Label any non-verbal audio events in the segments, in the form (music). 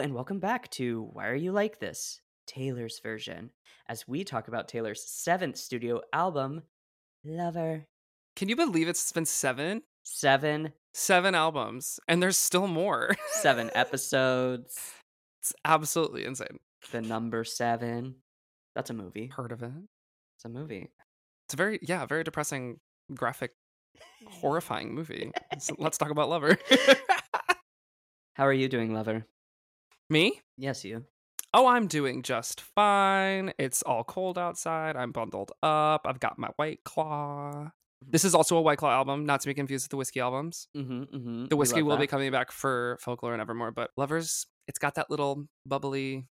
And welcome back to Why Are You Like This? Taylor's version, as we talk about Taylor's seventh studio album, Lover. Can you believe it's been seven? Seven, Seven albums, and there's still more. seven episodes. (laughs) it's absolutely insane. The number seven. That's a movie. Heard of it? It's a movie. It's a very, yeah, very depressing, graphic, (laughs) horrifying movie. So let's (laughs) talk about Lover. How are you doing, Lover? Me? Yes, you. Oh, I'm doing just fine. It's all cold outside. I'm bundled up. I've got my White Claw. This is also a White Claw album, not to be confused with the whiskey albums. Mm-hmm, mm-hmm. The whiskey will be coming back for Folklore and Evermore, but Lovers, it's got that little bubbly,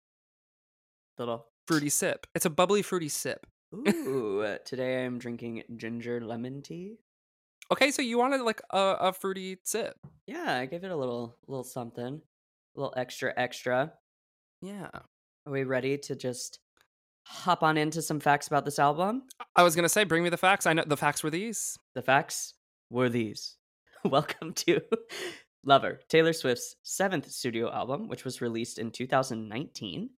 Little. fruity sip. It's a bubbly, fruity sip. Ooh, (laughs) today I'm drinking ginger lemon tea. Okay, so you wanted like a, a fruity sip. Yeah, I gave it a little, little something, little extra, extra. Yeah. Are we ready to just hop on into some facts about this album? I was gonna say, bring me the facts. I know the facts were these. The facts were these. (laughs) Welcome to (laughs) Lover, Taylor Swift's seventh studio album, which was released in 2019.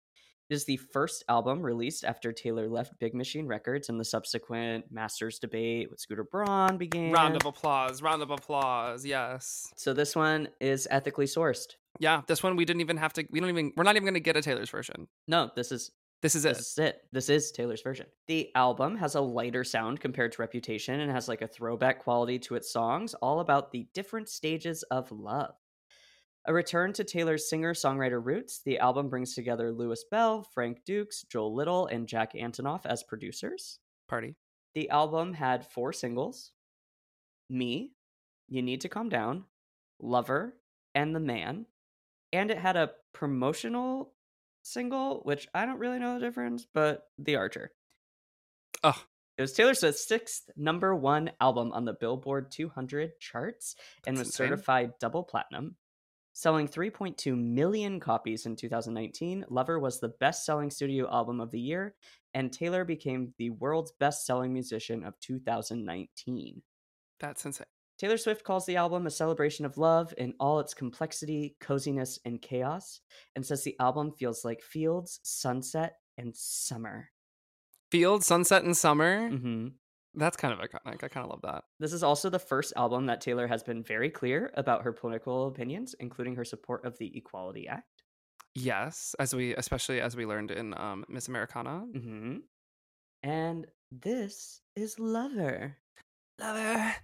It is the first album released after Taylor left Big Machine Records and the subsequent Masters debate with Scooter Braun began. Round of applause. Round of applause. Yes. So this one is ethically sourced. Yeah. This one we didn't even have to. We don't even. We're not even gonna get a Taylor's version. No, this is This is it. This is it. This is Taylor's version. The album has a lighter sound compared to Reputation and has like a throwback quality to its songs, all about the different stages of love. A return to Taylor's singer songwriter roots, the album brings together Louis Bell, Frank Dukes, Joel Little, and Jack Antonoff as producers. Party. The album had four singles Me, You Need to Calm Down, Lover, and The Man. And it had a promotional single, which I don't really know the difference, but The Archer. Oh, It was Taylor Swift's sixth number one album on the Billboard 200 charts and That's was insane. certified double platinum. Selling 3.2 million copies in 2019, Lover was the best selling studio album of the year, and Taylor became the world's best selling musician of 2019. that's insane. Taylor Swift calls the album a celebration of love in all its complexity, coziness, and chaos, and says the album feels like fields, sunset, and summer. Field, sunset, and summer. hmm That's kind of iconic. I kind of love that. This is also the first album that Taylor has been very clear about her political opinions, including her support of the Equality Act. Yes, as we, especially as we learned in um, Miss Americana. hmm And this is Lover. Lover.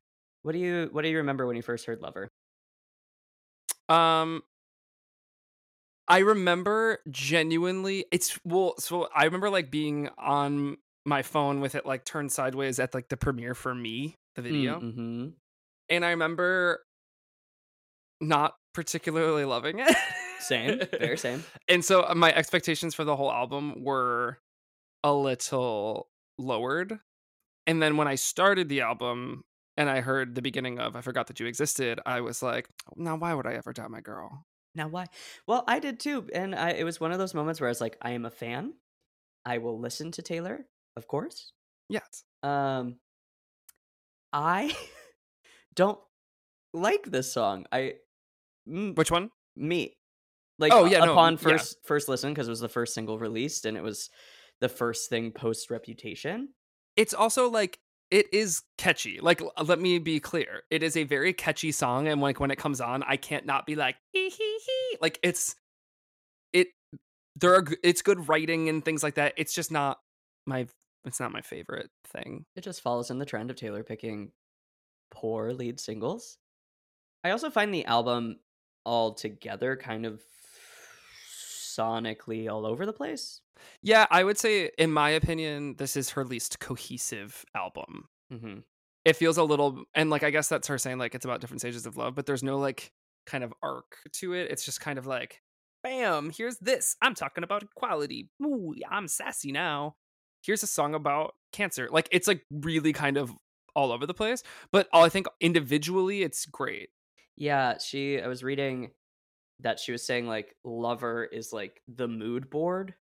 What do you What do you remember when you first heard Lover? Um, I remember genuinely. It's well, so I remember like being on my phone with it like turned sideways at like the premiere for me, the video, Mm-hmm. and I remember not particularly loving it. Same, very (laughs) same. And so uh, my expectations for the whole album were a little lowered. And then when I started the album and I heard the beginning of I Forgot That You Existed, I was like, now why would I ever doubt my girl? Now why? Well, I did too, and I, it was one of those moments where I was like, I am a fan. I will listen to Taylor, of course. Yes. Um, I (laughs) don't like this song. I mm, Which one? me like Oh, yeah, no, upon yeah. first first listen because it was the first single released and it was the first thing post Reputation. It's also like it is catchy. Like let me be clear. It is a very catchy song and like when it comes on, I can't not be like hee hee hee. Like it's it there are it's good writing and things like that. It's just not my it's not my favorite thing. It just follows in the trend of Taylor picking poor lead singles. I also find the album altogether kind of sonically all over the place. Yeah, I would say in my opinion, this is her least cohesive album. hmm It feels a little and like I guess that's her saying like it's about different stages of love, but there's no like kind of arc to it. It's just kind of like bam, here's this. I'm talking about equality. Ooh, I'm sassy now. Here's a song about cancer. Like it's like really kind of all over the place, but I think individually it's great. Yeah, she. I was reading that she was saying like "Lover" is like the mood board,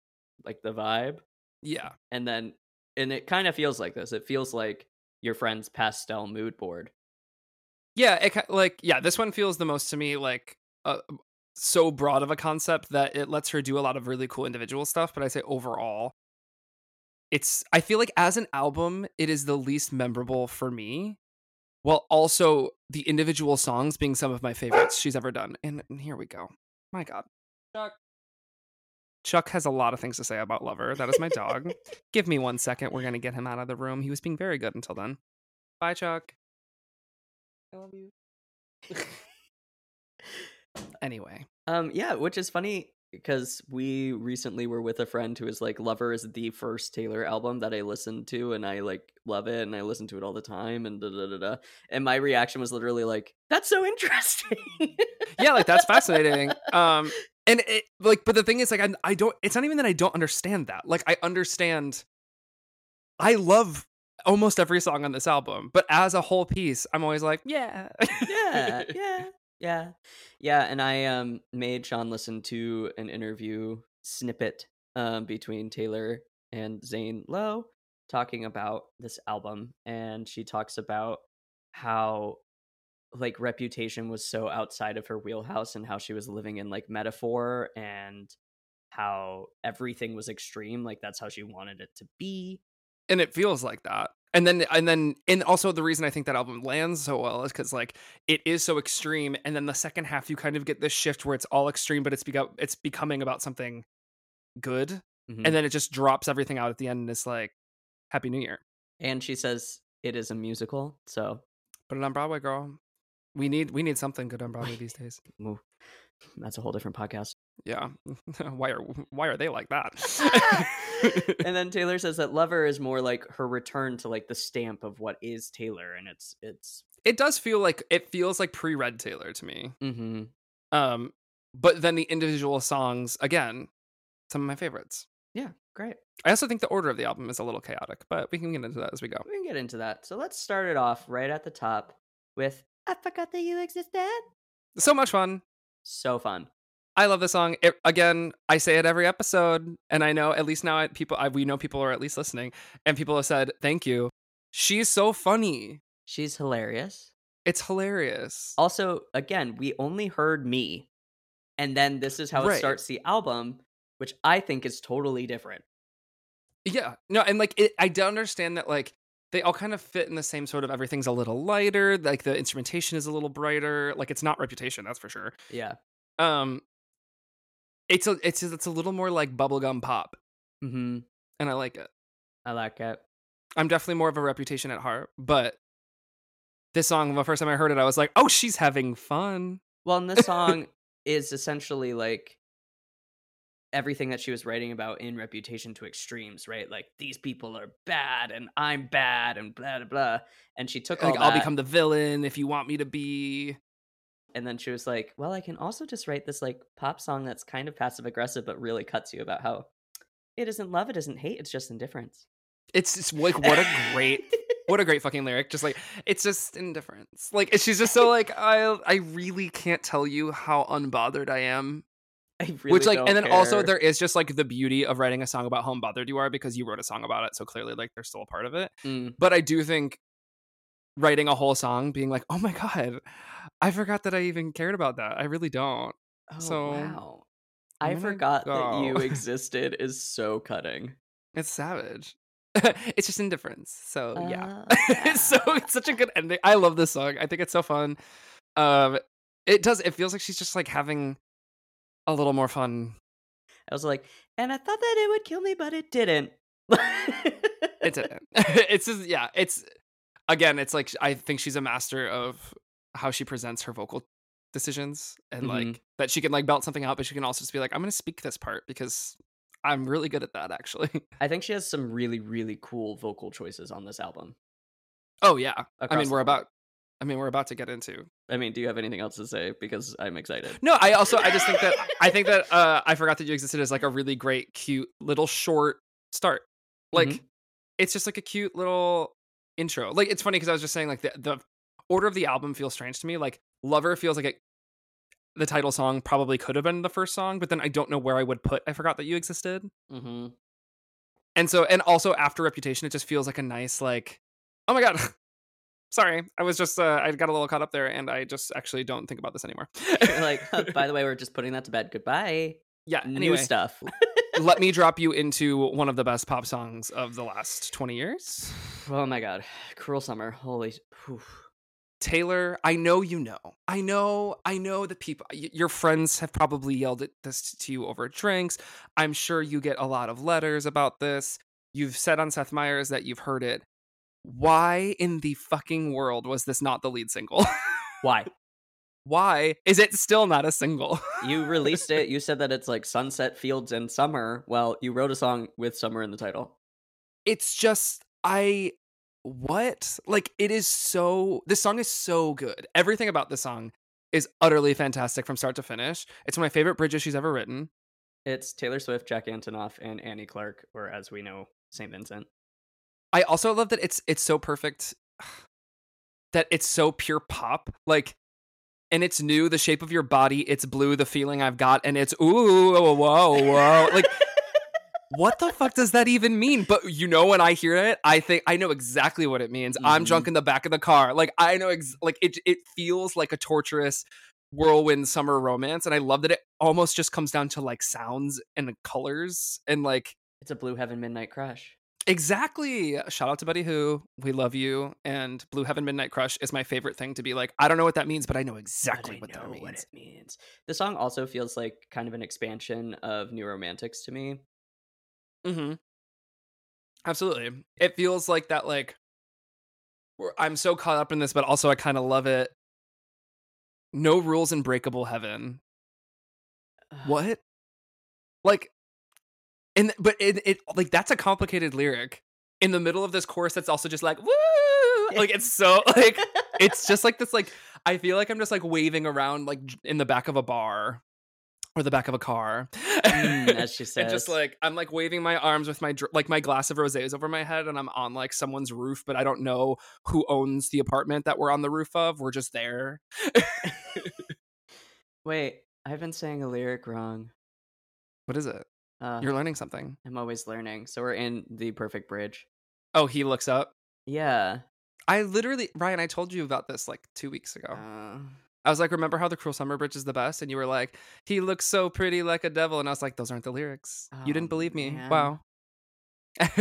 like the vibe, Yeah. and then and it kind of feels like this. It feels like your friend's pastel mood board. Yeah, it like yeah, this one feels the most to me like uh, so broad of a concept that it lets her do a lot of really cool individual stuff, but I say overall it's I feel like as an album it is the least memorable for me while also the individual songs being some of my favorites she's ever done. And, and here we go. My god. Chuck Chuck has a lot of things to say about Lover. That is my dog. (laughs) Give me one second. We're going to get him out of the room. He was being very good until then. Bye, Chuck. I love you. (laughs) anyway, Um, yeah, which is funny because we recently were with a friend who is like, "Lover" is the first Taylor album that I listened to, and I like love it, and I listen to it all the time, and da da da da. And my reaction was literally like, "That's so interesting." yeah, like that's fascinating. (laughs) Um, and it, like, but the thing is, like, I, I don't. It's not even that I don't understand that. Like, I understand. I love almost every song on this album, but as a whole piece, I'm always like, yeah, yeah, yeah, yeah, yeah. And I um made Sean listen to an interview snippet um between Taylor and Zane Lowe talking about this album, and she talks about how like reputation was so outside of her wheelhouse and how she was living in like metaphor and how everything was extreme like that's how she wanted it to be and it feels like that. And then, and then, and also the reason I think that album lands so well is because like it is so extreme, and then the second half you kind of get this shift where it's all extreme, but it's become it's becoming about something good, Mhm. and then it just drops everything out at the end, and it's like Happy New Year. and she says it is a musical so Put it on Broadway, girl. We need we need something good on Broadway these days. (laughs) that's a whole different podcast Yeah. (laughs) why are why are they like that? (laughs) (laughs) and then Taylor says that Lover is more like her return to like the stamp of what is Taylor, and it's it's. it does feel like it feels like pre-Red Taylor to me. Mm-hmm. Um, but then the individual songs again, some of my favorites. Yeah, great. I also think the order of the album is a little chaotic, but we can get into that as we go. We can get into that. So let's start it off right at the top with "I Forgot That You Existed." So much fun. So fun. I love this song. It, again, I say it every episode, and I know at least now people I, we know people are at least listening, and people have said thank you. She's so funny. She's hilarious. It's hilarious. Also, again, we only heard me, and then this is how it starts the album, which I think is totally different. Yeah, no, and like it, I do understand that like they all kind of fit in the same sort of everything's a little lighter, like the instrumentation is a little brighter. Like it's not Reputation, that's for sure. Yeah. Um, it's a it's it's a little more like bubblegum pop, Mm-hmm. and I like it. I like it. I'm definitely more of a Reputation at heart, but this song, the first time I heard it, I was like, oh, she's having fun. Well, and this song (laughs) is essentially like everything that she was writing about in Reputation to extremes, right? Like these people are bad and I'm bad and blah blah blah. And she took Like I'll that, become the villain if you want me to be. And then she was like, "Well, I can also just write this like pop song that's kind of passive aggressive, but really cuts you about how it isn't love, it isn't hate, it's just indifference." It's just like what a great what a great fucking lyric. Just like it's just indifference. Like she's just so like I I really can't tell you how unbothered I am. (laughs) I really Which like and then also there is just like the beauty of writing a song about how unbothered you are because you wrote a song about it. So clearly like they're still a part of it. Mm. But I do think writing a whole song being like, oh my God, I forgot that I even cared about that. I really don't. Oh, So, wow. I forgot that you (laughs) existed is so cutting. It's savage. (laughs) it's just indifference. So yeah. Uh, (laughs) it's so it's such a good ending. I love this song. I think it's so fun. Um it does it feels like she's just like having a little more fun. I was like, and I thought that it would kill me, but it didn't. It didn't. it's just yeah, it's again, it's like I think she's a master of how she presents her vocal decisions and Mhm. like that she can like belt something out, but she can also just be like, I'm gonna speak this part because I'm really good at that actually. (laughs) I think she has some really, really cool vocal choices on this album. oh yeah. I mean we're about I mean we're about to get into I mean, do you have anything else to say? Because I'm excited. No, I also I just think that I think that uh I forgot that you existed as like a really great, cute little short start. Like Mhm. it's just like a cute little intro. Like it's funny because I was just saying like the the order of the album feels strange to me. Like Lover feels like it the title song probably could have been the first song, but then I don't know where I would put I forgot that you existed. Mm-hmm. And so and also after Reputation, it just feels like a nice like oh my god. (laughs) Sorry, I was just uh, I got a little caught up there, and I just actually don't think about this anymore. like, (laughs) (laughs) by the way, we're just putting that to bed. Goodbye. yeah. New Anyway, stuff. Let me drop you into one of the best pop songs of the last 20 years. (sighs) oh my god, cruel summer. Holy. whew. Taylor, I know you know. I know, I know that people, your friends have probably yelled at this to you over drinks. I'm sure you get a lot of letters about this. You've said on Seth Meyers that you've heard it. Why in the fucking world was this not the lead single? Why? Why is it still not a single? You released it. You (laughs) said that it's like sunset fields and summer. Well, you wrote a song with summer in the title. it's just I what? Like it is so this song is so good. Everything about this song is utterly fantastic from start to finish. It's one of my favorite bridges she's ever written. It's Taylor Swift, Jack Antonoff, and Annie Clark, or as we know, St. Vincent. I also love that it's it's so perfect (sighs) that it's so pure pop. Like and it's new, the shape of your body, it's blue, the feeling I've got, and it's ooh, whoa, whoa. Like (laughs) what the fuck does that even mean? But you know, when I hear it, I think I know exactly what it means. I'm Mhm. drunk in the back of the car. Like I know, ex- like it. It feels like a torturous whirlwind summer romance, and I love that it almost just comes down to like sounds and colors and like It's a Blue Heaven Midnight Crush. Exactly. Shout out to Buddy Who, we love you. And Blue Heaven Midnight Crush is my favorite thing to be like. I don't know what that means, but I know exactly I what that means. what it means. The song also feels like kind of an expansion of New Romantics to me. Mm-hmm. Absolutely. It feels like that, like, I'm so caught up in this, but also I kind of love it. No rules in breakable heaven. What? Like, and but it, it like that's a complicated lyric in the middle of this chorus. That's also just like woo, (laughs) like it's so like it's just like this like I feel like I'm just like waving around like in the back of a bar or the back of a car. Mm, as she (laughs) and just like I'm like waving my arms with my like my glass of rosé is over my head and I'm on like someone's roof, but I don't know who owns the apartment that we're on the roof of. We're just there. (laughs) Wait, I've been saying a lyric wrong. What is it? Uh, You're learning something. I'm always learning. So we're in the perfect bridge. Oh, he looks up. Yeah. I literally, Ryan, I told you about this like two weeks ago. Uh, I was like, remember how the Cruel Summer Bridge is the best? And you were like, he looks so pretty like a devil. And I was like, those aren't the lyrics. you Oh, didn't believe me. man. Wow. Oh, (laughs)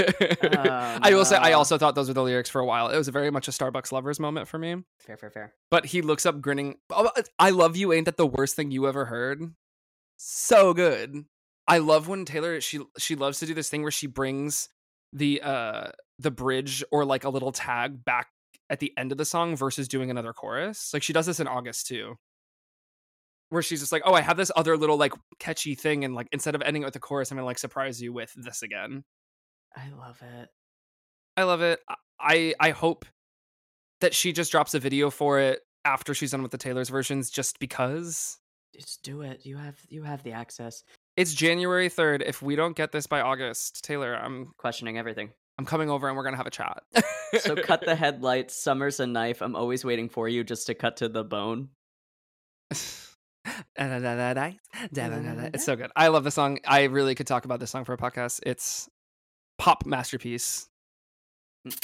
I will say, I also thought those were the lyrics for a while. It was very much a Starbucks lovers moment for me. fair, fair, fair. But he looks up grinning. Oh, I love you. Ain't that the worst thing you ever heard? So good. I love when Taylor she she loves to do this thing where she brings the uh the bridge or like a little tag back at the end of the song versus doing another chorus. Like she does this in August too. Where she's just like, "Oh, I have this other little like catchy thing and like instead of ending it with the chorus, I'm going to like surprise you with this again." I love it. I love it. I I hope that she just drops a video for it after she's done with the Taylor's versions just because Just do it. You have you have the access. It's January 3rd. If we don't get this by August, Taylor, I'm Questioning everything. I'm coming over and we're gonna have a chat. so cut the (laughs) headlights. Summer's a knife. I'm always waiting for you just to cut to the bone. it's so good. I love the song. I really could talk about this song for a podcast. It's pop masterpiece.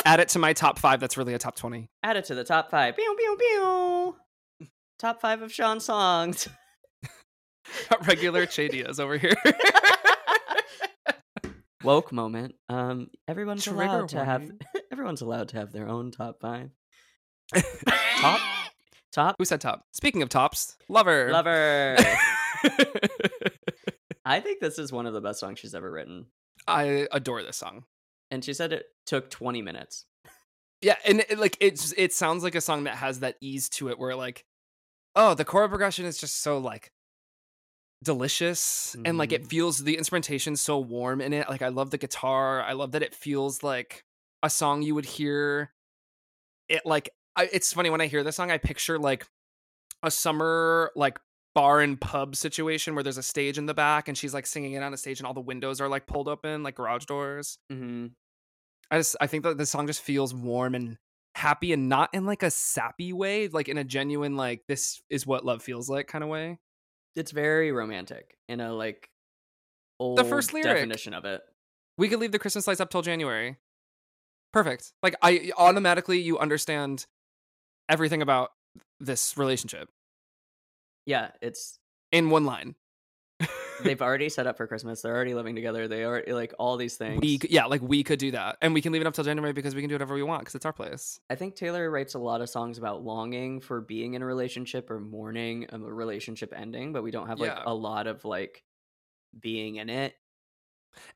Add it to my top five. That's really a top twenty. Add it to the top five. Pew, pew, pew. Top five of Sean's songs. (laughs) (laughs) Got regular Chadias over here. (laughs) Woke moment. Um, everyone's Trigger allowed to have. warning. (laughs) Everyone's allowed to have their own top five. Top, top, Who said top? Speaking of tops, lover. lover. I think this is one of the best songs she's ever written, I adore this song. and she said it took 20 minutes. Yeah, and it, like it's it sounds like a song that has that ease to it where like oh, the chord progression is just so like delicious and like it Mhm. feels the instrumentation so warm in it. Like I love the guitar. I love that it feels like a song you would hear it like I, it's funny when I hear this song I picture like a summer like bar and pub situation where there's a stage in the back and she's like singing it on a stage and all the windows are like pulled open like garage doors. Mm-hmm. I just I think that the song just feels warm and happy and not in like a sappy way, like in a genuine like this is what love feels like kind of way. It's very romantic in a like old first lyric. definition of it. We could leave the Christmas lights up till January. Perfect. Like I automatically you understand everything about this relationship Yeah, it's in one line. They've already set up for Christmas. They're already living together. They are like all these things. we yeah, like we could do that. And we can leave it up till January because we can do whatever we want because it's our place. I think Taylor writes a lot of songs about longing for being in a relationship or mourning a relationship ending, but we don't have like Yeah. a lot of like being in it,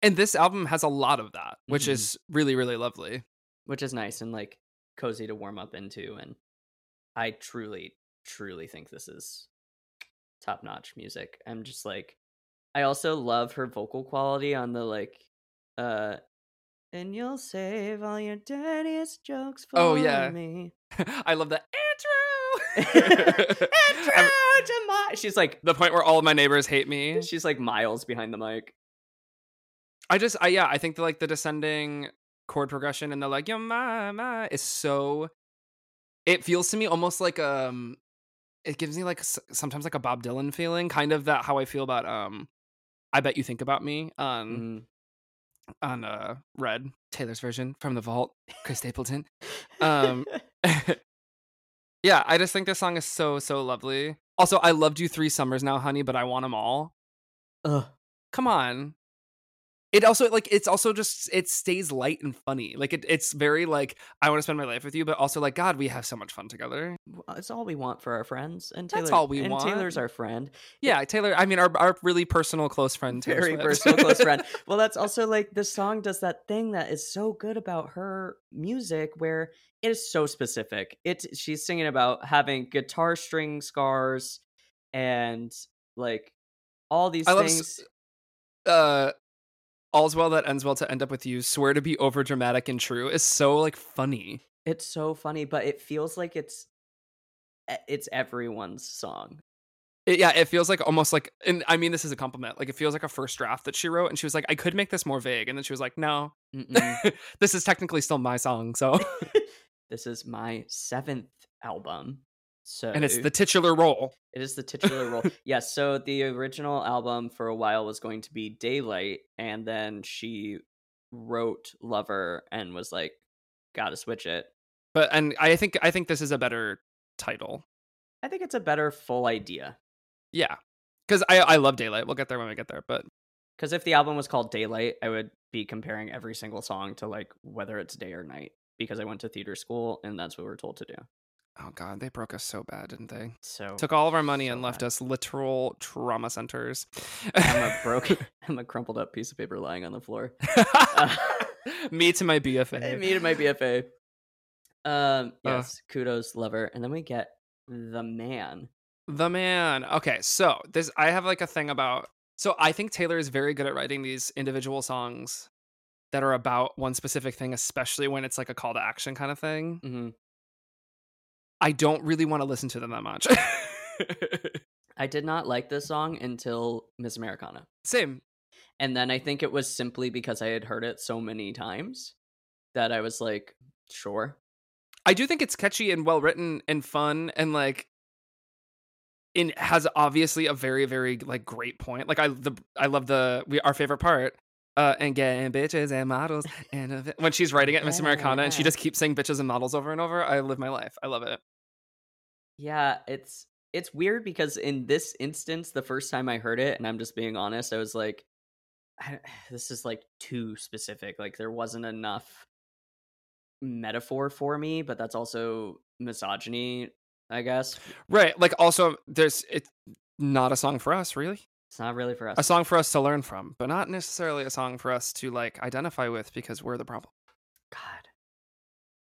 And this album has a lot of that, which Mhm. is really really lovely. which is nice and like cozy to warm up into. And I truly, truly think this is top notch music. I'm just like, I also love her vocal quality on the like, uh, and you'll save all your dirtiest jokes for Oh, yeah. me. (laughs) I love (laughs) Andrew. (laughs) Andrew I'm- Jemai- She's like the point where all of my neighbors hate me. she's like miles behind the mic. I just, I yeah, I think the like the descending chord progression and the like, yo, my, my, is so. It feels to me almost like um, it gives me like sometimes like a Bob Dylan feeling, kind of that how I feel about um, I bet you think about me on Mm. on uh Red Taylor's version from the Vault, Chris Stapleton. Um, (laughs) (laughs) yeah, I just think this song is so so lovely. Also, I loved you three summers now, honey, but I want them all. Ugh. come on it also like it's also just it stays light and funny like it, it's very like i want to spend my life with you but also like god we have so much fun together It's all we want for our friends, and That's Taylor, all we and want. Taylor's our friend, yeah taylor i mean our, our really personal close friend Taylor very Swift. personal close friend. (laughs) Well, that's also like the song does that thing that is so good about her music, where it is so specific. It's she's singing about having guitar string scars and like all these I things. s- uh all's well that ends well to end up with you swear to be over dramatic and true is so like funny It's so funny, but it feels like it's it's everyone's song. It- yeah it feels like almost like and i mean this is a compliment like it feels like a first draft that she wrote and she was like i could make this more vague and then she was like no (laughs) this is technically still my song so (laughs) this is my seventh album. So and it's the titular role It is the titular role. (laughs) yes. So the original album for a while was going to be Daylight, and then she wrote Lover and was like, "Gotta switch it." but and i think i think this is a better title I think it's a better full idea yeah because i i love daylight we'll get there when we get there but because if the album was called Daylight, I would be comparing every single song to like whether it's day or night because I went to theater school and that's what we're told to do. Oh god they broke us so bad didn't they So took all of our money so and left bad. us literal trauma centers I'm a broken, (laughs) (laughs) I'm a crumpled up piece of paper lying on the floor. (laughs) me to my bfa me to my BFA. Um, Uh. yes, kudos, lover, and then we get the man. The man. Okay, so this I have like a thing about so I think Taylor is very good at writing these individual songs that are about one specific thing, especially when it's like a call to action kind of thing. hmm I don't really want to listen to them that much. (laughs) I did not like this song until Miss Americana, Same. and then I think it was simply because I had heard it so many times that I was like, sure. I do think it's catchy and well written and fun and like it has obviously a very very like great point. Like I the I love the we our favorite part uh, and getting bitches and models (laughs) and when she's writing it Miss Americana and she just keeps saying bitches and models over and over. I live my life. I love it. Yeah, it's it's weird because in this instance, the first time I heard it, and I'm just being honest, I was like, I, (sighs) this is like too specific. Like there wasn't enough metaphor for me, but that's also misogyny, I guess. Right. Like also there's it's not a song for us, really. It's not really for us. A song for us to learn from, but not necessarily a song for us to like identify with because we're the problem. God.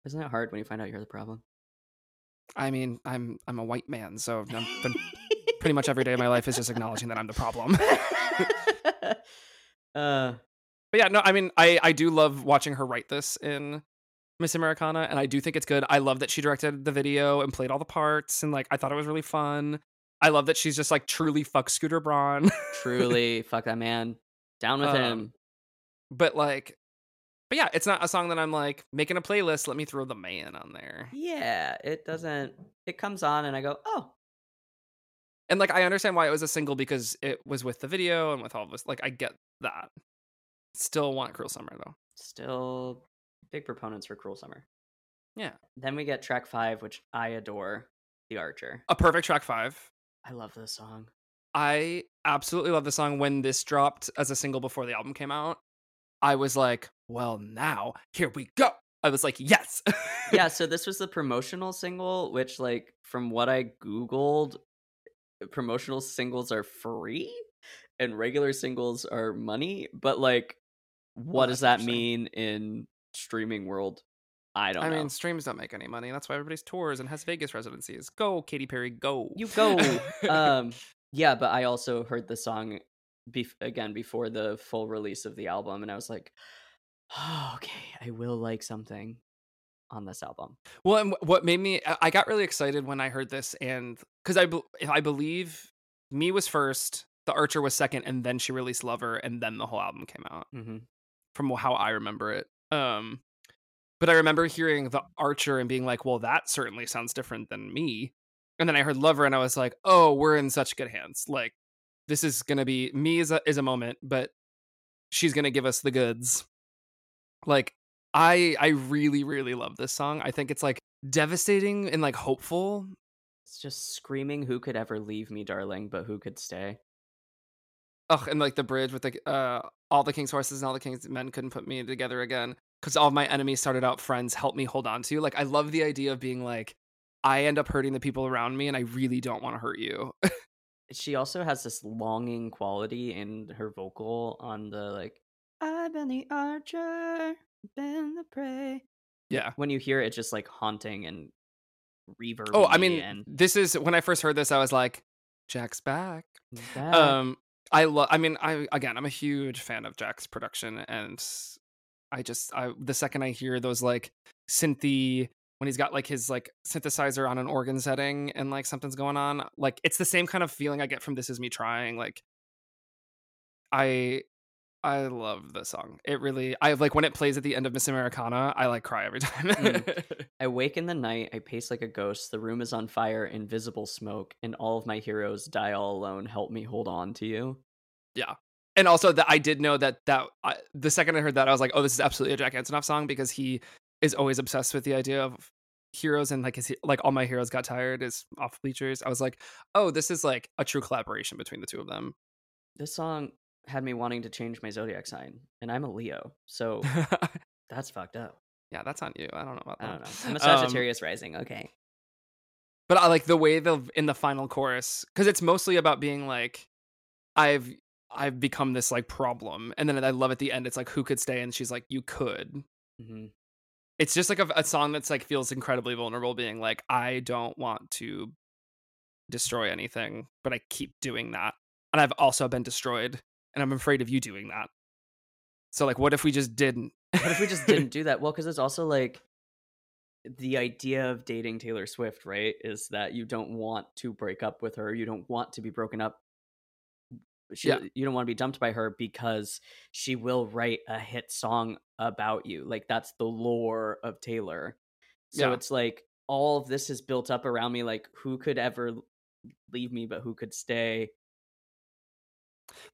Isn't it hard when you find out you're the problem? I mean, I'm I'm a white man, so been, (laughs) pretty much every day of my life is just acknowledging that I'm the problem. (laughs) uh but yeah, no, I mean, I I do love watching her write this in Miss Americana, and I do think it's good. I love that she directed the video and played all the parts, and like I thought it was really fun. I love that she's just like truly fuck Scooter Braun. truly fuck that man. Down with um, him. But like but yeah, it's not a song that I'm like making a playlist. Let me throw the man on there. Yeah, it doesn't. It comes on and I go, oh. And like I understand why it was a single because it was with the video and with all of this. Like I get that. Still want Cruel Summer though. Still big proponents for Cruel Summer. Yeah. Then we get track five, which I adore, The Archer. A perfect track five. I love this song. I absolutely love the song when this dropped as a single before the album came out. I was like, well, now here we go. I was like, yes. yeah, (laughs) so this was the promotional single, which, like, from what I Googled, promotional singles are free and regular singles are money. But, like, what well, does that mean in streaming world? I don't I know. mean, streams don't make any money. That's why everybody's tours and has Vegas residencies. Go, Katy Perry, go. You go. (laughs) um, yeah, but I also heard the song be- again before the full release of the album, and I was like, oh, (sighs) okay, I will like something on this album. Well, and what made me, I got really excited when I heard this, and because I, I believe me was first, the Archer was second, and then she released Lover, and then the whole album came out. Mm-hmm. From how I remember it. Um, but I remember hearing the Archer and being like, well, that certainly sounds different than me. And then I heard Lover and I was like, oh, we're in such good hands. Like, this is going to be me is a, is a moment, but she's going to give us the goods. Like, I I really really love this song. I think it's like devastating and like hopeful. It's just screaming, "Who could ever leave me, darling? But who could stay?" Ugh, and like the bridge with the uh, all the king's horses and all the king's men couldn't put me together again because all my enemies started out friends help me hold on to you. like i love the idea of being like i end up hurting the people around me and i really don't want to hurt you (laughs) she also has this longing quality in her vocal on the like i've been the archer been the prey yeah when you hear it just like haunting and reverb oh i mean and... this is when i first heard this i was like jack's back, back. um i love i mean i again i'm a huge fan of jack's production and I just I the second I hear those like synthy when he's got like his like synthesizer on an organ setting and like something's going on, like it's the same kind of feeling I get from This Is Me Trying. Like I I love the song. It really I like when it plays at the end of Miss Americana, I like cry every (laughs) time. mm. I wake in the night, I pace like a ghost, the room is on fire, invisible smoke, and all of my heroes die all alone. Help me hold on to you. Yeah and also that I did know that that I, the second I heard that I was like, oh, this is absolutely a Jack Antonoff song because he is always obsessed with the idea of heroes and like his like all my heroes got tired is off bleachers. I was like, oh, this is like a true collaboration between the two of them. This song had me wanting to change my zodiac sign, and I'm a Leo, so (laughs) that's fucked up. Yeah, that's on you. I don't know about that. I don't know. I'm a (laughs) Sagittarius um, rising. Okay. But I like the way the in the final chorus because it's mostly about being like, I've I've become this like problem. And then I love at the end, it's like, who could stay? And she's like, you could. Mm-hmm. It's just like a, a song that's like feels incredibly vulnerable, being like, I don't want to destroy anything, but I keep doing that. And I've also been destroyed, and I'm afraid of you doing that. So, like, what if we just didn't? what if we just didn't (laughs) do that? Well, because it's also like the idea of dating Taylor Swift, right? Is that you don't want to break up with her, you don't want to be broken up she, Yeah. you don't want to be dumped by her because she will write a hit song about you. Like that's the lore of Taylor. So Yeah. it's like all of this is built up around me. Like who could ever leave me, but who could stay?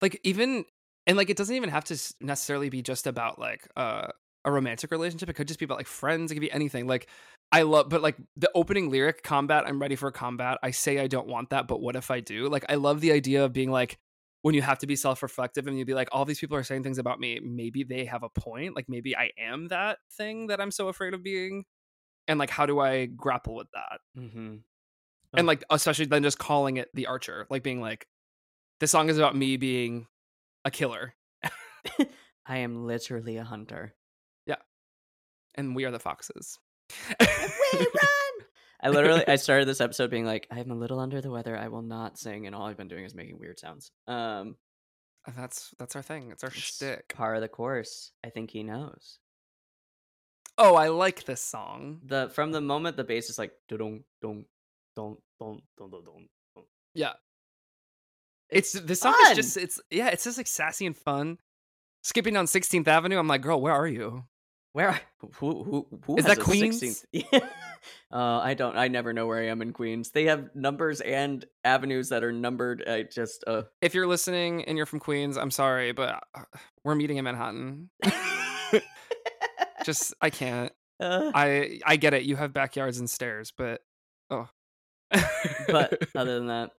Like even and like it doesn't even have to necessarily be just about like uh a romantic relationship. It could just be about like friends. It could be anything. Like i love but like the opening lyric combat i'm ready for combat. I say i don't want that but what if i do? Like i love the idea of being like when you have to be self-reflective and you'd be like all these people are saying things about me. Maybe they have a point. Like maybe i am that thing that i'm so afraid of being. And like how do i grapple with that? Mm-hmm. and like especially then just calling it the archer like being like this song is about me being a killer (laughs) I am literally a hunter. Yeah. And we are the foxes. We (laughs) run. I literally I started this episode being like, I'm a little under the weather. I will not sing, and all I've been doing is making weird sounds. Um, that's that's our thing. It's our it's shtick. Par of the course. I think he knows. Oh, I like this song. The from the moment the bass is like dong dong dong dong dong. dong. Yeah. It's the song fun! is just it's yeah, it's just like sassy and fun. Skipping down 16th Avenue, I'm like, girl, where are you? Where are, who who who Is that Queens? 16th? (laughs) Yeah. Uh, I don't. I never know where I am in Queens. They have numbers and avenues that are numbered. I just uh. If you're listening and you're from Queens, I'm sorry, but uh, we're meeting in Manhattan. (laughs) Just I can't. uh, I I get it. You have backyards and stairs, but oh. but other (laughs) than that,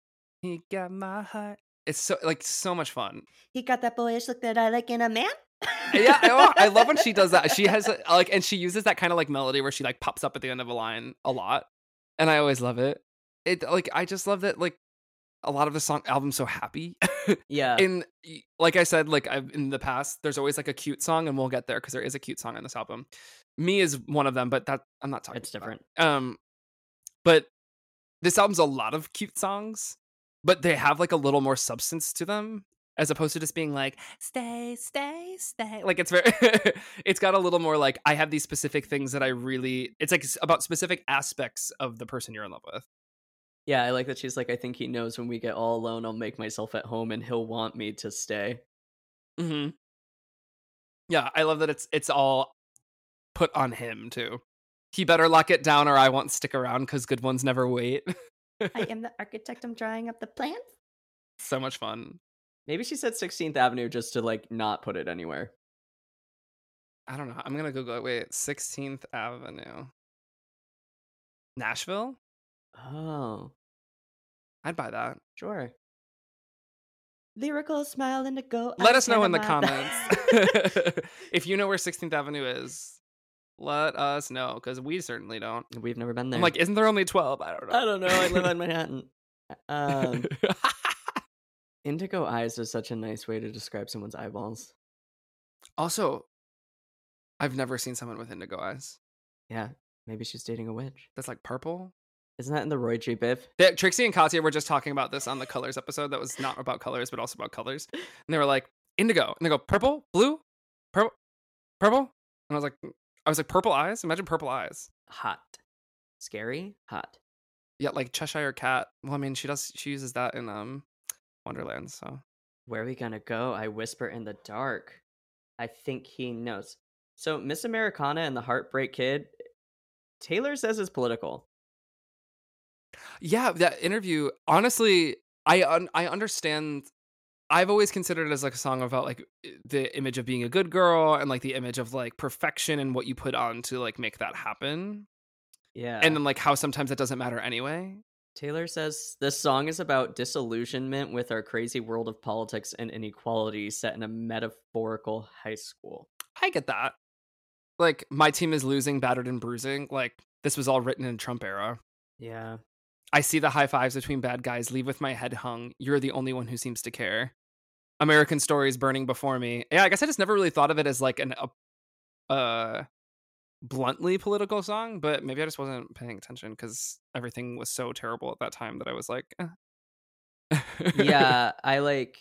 he got my heart. It's so like so much fun. he got that boyish look that I like in a man. yeah, I, oh, I love when she does that. She has (laughs) like, and she uses that kind of like melody where she like pops up at the end of a line a lot, and I always love it. It like I just love that like a lot of the song album's so happy. (laughs) Yeah. in like I said, like I've in the past, there's always like a cute song, and we'll get there because there is a cute song on this album. Me is one of them, but that I'm not talking. It's about. different. Um, but this album's a lot of cute songs, but they have like a little more substance to them as opposed to just being like stay, stay, stay. Like it's very, (laughs) it's got a little more like I have these specific things that I really. It's like about specific aspects of the person you're in love with. Yeah, I like that she's like, I think he knows when we get all alone, I'll make myself at home and he'll want me to stay. Mm-hmm. Yeah, I love that it's it's all put on him too. He better lock it down, or I won't stick around because good ones never wait. (laughs) I (laughs) am the architect, I'm drawing up the plans. so much fun. Maybe she said 16th Avenue just to like not put it anywhere. I don't know. I'm gonna Google it. Wait, 16th Avenue, Nashville. Oh, I'd buy that. sure. Lyrical smile and a go. Let I us know in the (laughs) comments (laughs) if you know where 16th Avenue is. Let us know because we certainly don't. We've never been there. I'm like, isn't there only 12? I don't know. I don't know. I live in Manhattan. (laughs) Um, (laughs) indigo eyes is such a nice way to describe someone's eyeballs. also, I've never seen someone with indigo eyes. Yeah, maybe she's dating a witch. That's like purple. Isn't that in the Roy G. Biv? Trixie and Katya were just talking about this on the colors episode that was not about colors, but also about colors. And they were like, indigo. And they go, purple, blue, purple, purple. And I was like, I was like, purple eyes? Imagine purple eyes. Hot. Scary? Hot. Yeah, like Cheshire Cat. Well, I mean, she does, she uses that in um Wonderland. So Where are we gonna go? I whisper in the dark. I think he knows. So Miss Americana and the Heartbreak Kid, Taylor says is political. yeah, that interview, honestly, I, un- I understand. I've always considered it as like a song about like the image of being a good girl and like the image of like perfection and what you put on to like make that happen. Yeah. and then like how sometimes it doesn't matter anyway. Taylor says this song is about disillusionment with our crazy world of politics and inequality set in a metaphorical high school. I get that. Like my team is losing, battered and bruising. Like this was all written in Trump era. Yeah. I see the high fives between bad guys. Leave with my head hung. You're the only one who seems to care. American stories burning before me. Yeah, I guess I just never really thought of it as like an uh, uh bluntly political song, but maybe I just wasn't paying attention because everything was so terrible at that time that I was like, eh. (laughs) Yeah, I like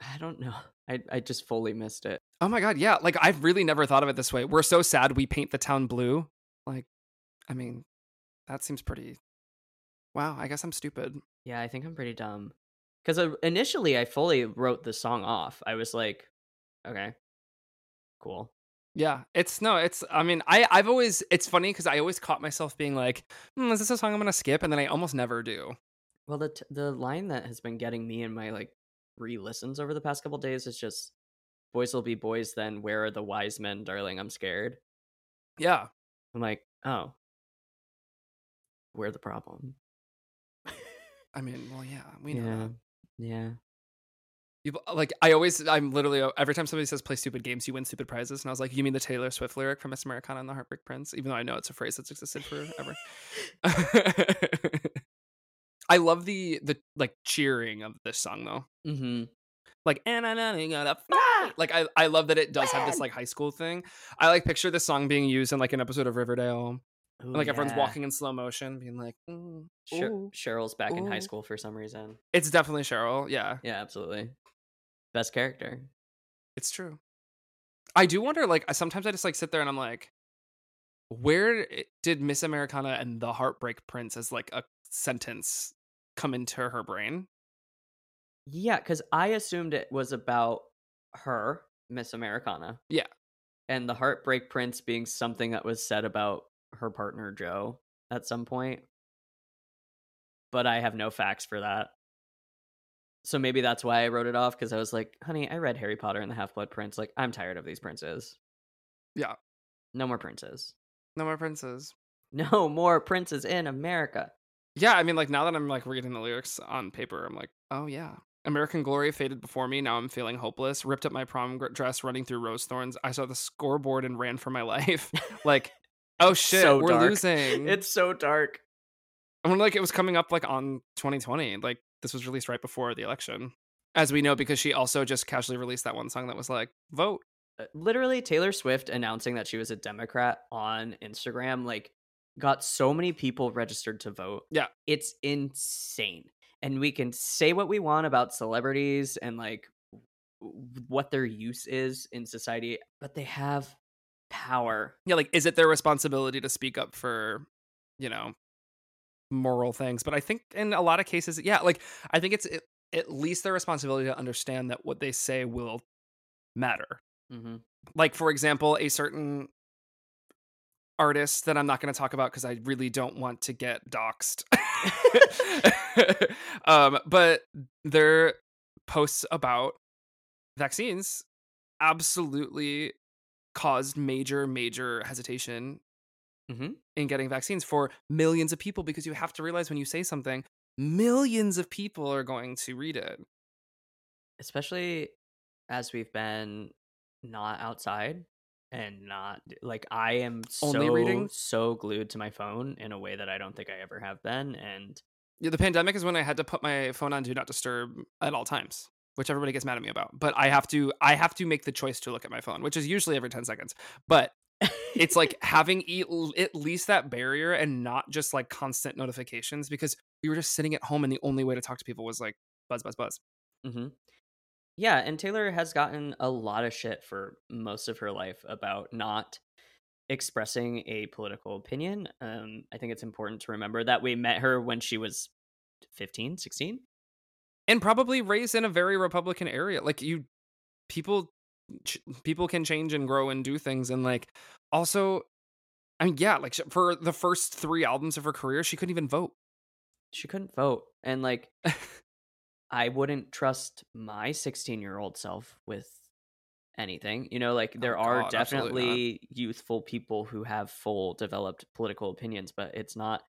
I don't know. I I just fully missed it. Oh my god, yeah. Like I've really never thought of it this way. We're so sad we paint the town blue. Like, I mean, that seems pretty Wow, I guess I'm stupid. Yeah, I think I'm pretty dumb. Because initially, I fully wrote the song off. I was like, okay, cool. Yeah, it's no, it's. I mean, I I've always. It's funny because I always caught myself being like, hmm, "Is this a song I'm gonna skip?" And then I almost never do. Well, the t- the line that has been getting me in my like re-listens over the past couple days is just "Boys will be boys." Then where are the wise men, darling? I'm scared. Yeah, I'm like, oh, we're the problem. I mean, well, yeah, we know. yeah, that. Yeah. You like I always I'm literally uh, every time somebody says play stupid games you win stupid prizes and I was like you mean the Taylor Swift lyric from Miss Americana and the Heartbreak Prince even though I know it's a phrase that's existed forever. (laughs) (laughs) I love the the like cheering of this song though. Mm-hmm. Like and I know you gotta fight. Like I I love that it does have this like high school thing. I like picture this song being used in like an episode of Riverdale. And, like everyone's walking in slow motion, being like, mm, Cher- ooh. Cheryl's back in high school for some reason. It's definitely Cheryl. Yeah, Yeah, absolutely. Best character. It's true. I do wonder, like, sometimes I just like sit there and I'm like, where did Miss Americana and the Heartbreak Prince as like a sentence come into her brain? Yeah, because I assumed it was about her, Miss Americana. Yeah. And the Heartbreak Prince being something that was said about her partner Joe at some point. But I have no facts for that. So maybe that's why I wrote it off because I was like, honey, I read Harry Potter and the Half Blood Prince. Like, I'm tired of these princes. Yeah. No more princes. No more princes. (laughs) No more princes in America. Yeah, I mean, like now that I'm like reading the lyrics on paper, I'm like, oh yeah. American Glory faded before me. Now I'm feeling hopeless. Ripped up my prom dress, running through rose thorns. I saw the scoreboard and ran for my (laughs) life. like, oh (laughs) shit, So we're dark. losing. It's so dark. I mean, like it was coming up like on 2020. Like this was released right before the election, as we know because she also just casually released that one song that was like vote. Uh, literally Taylor Swift announcing that she was a Democrat on Instagram like got so many people registered to vote. Yeah. It's insane. And we can say what we want about celebrities and like what their use is in society, but they have power. Yeah, like is it their responsibility to speak up for, you know, moral things? But I think in a lot of cases, yeah, like I think it's at- at least their responsibility to understand that what they say will matter. Mm-hmm. Like for example, a certain artist that I'm not going to talk about because I really don't want to get doxxed. (laughs) (laughs) um, but their posts about vaccines absolutely caused major, major hesitation Mm-hmm. in getting vaccines for millions of people because you have to realize when you say something, millions of people are going to read it. Especially as we've been not outside and not like I am Only so reading? so glued to my phone in a way that I don't think I ever have been and Yeah, the pandemic is when I had to put my phone on do not disturb at all times, which everybody gets mad at me about. But I have to I have to make the choice to look at my phone, which is usually every 10 seconds. But it's like (laughs) having at least that barrier and not just like constant notifications because we were just sitting at home and the only way to talk to people was like buzz buzz buzz. Mm-hmm. Yeah, and Taylor has gotten a lot of shit for most of her life about not expressing a political opinion. Um, I think it's important to remember that we met her when she was 15, 16. And probably raised in a very republican area. Like you people ch- people can change and grow and do things and like also I mean yeah, like for the first 3 albums of her career she couldn't even vote. She couldn't vote. And like, (laughs) I wouldn't trust my 16 year old self with anything. You know, like, oh, there are Oh, God, definitely youthful people who have full developed political opinions, but it's not.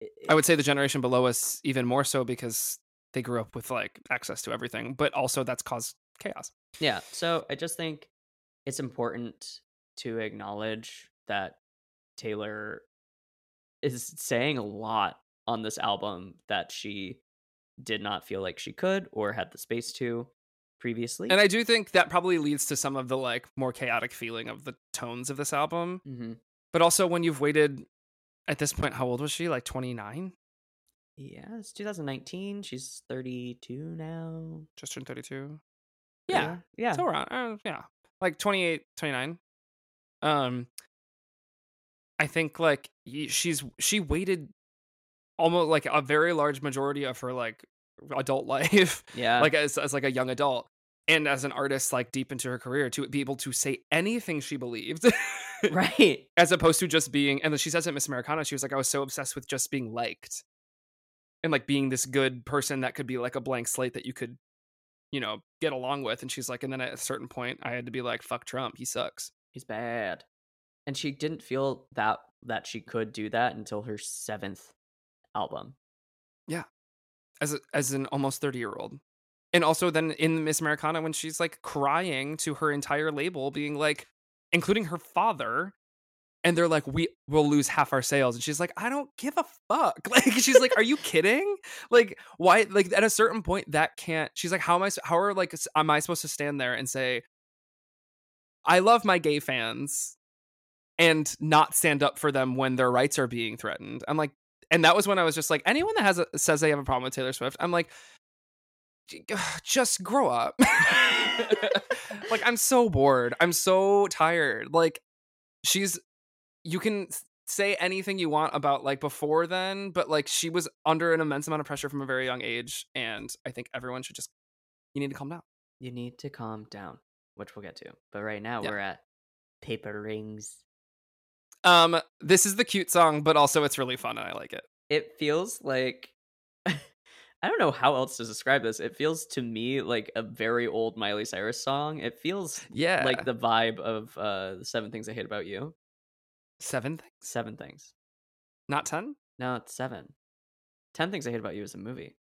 it- I would say the generation below us even more so because they grew up with like access to everything, but also that's caused chaos. Yeah. So I just think it's important to acknowledge that Taylor is saying a lot on this album that she did not feel like she could or had the space to previously. And I do think that probably leads to some of the like more chaotic feeling of the tones of this album. hmm But also when you've waited at this point, how old was she? Like 29? Yeah, it's 2019. She's 32 now. Just turned 32. Yeah. Yeah. So around, uh, yeah, like 28, 29. Um, I think like she's she waited almost like a very large majority of her like adult (laughs) life Yeah. like as, as like a young adult and as an artist like deep into her career to be able to say anything she believed (laughs) right. as opposed to just being and then she says at miss americana she was like i was so obsessed with just being liked and like being this good person that could be like a blank slate that you could you know get along with and she's like and then at a certain point i had to be like fuck trump he sucks He's bad. And she didn't feel that that she could do that until her seventh album. Yeah. As a, as an almost 30 year old and also then in miss americana when she's like crying to her entire label being like including her father and they're like we will lose half our sales. And she's like i don't give a fuck. (laughs) Like she's like are you kidding? Like why like at a certain point that can't she's like how am i how are like am i supposed to stand there and say i love my gay fans and not stand up for them when their rights are being threatened? I'm like and that was when i was just like anyone that has a says they have a problem with taylor swift i'm like (sighs) just grow up. (laughs) Like i'm so bored. I'm so tired. Like she's you can say anything you want about like before then but like she was under an immense amount of pressure from a very young age and i think everyone should just you need to calm down You need to calm down, which we'll get to. But right now Yeah. we're at Paper Rings. um this is the cute song but also it's really fun and i like it It feels like (laughs) I don't know how else to describe this. It feels to me like a very old Miley Cyrus song. It feels yeah like the vibe of uh the seven things I hate about you. Seven things Seven things. not ten No, it's seven. Ten things I hate about you is a movie.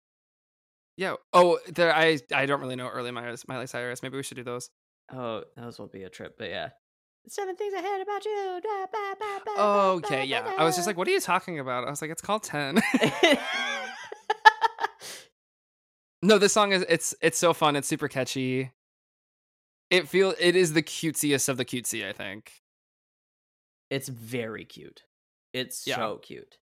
yeah oh there i i don't really know early miley, miley cyrus maybe we should do those Oh, those will be a trip, but yeah. Seven things I hate about you. Da, ba, ba, ba, oh okay yeah i was just like what are you talking about i was like it's called 10 (laughs) No, this song is it's it's so fun. It's super catchy. It feel it is the cutesiest of the cutesy, I think. It's very cute. It's Yeah. so cute.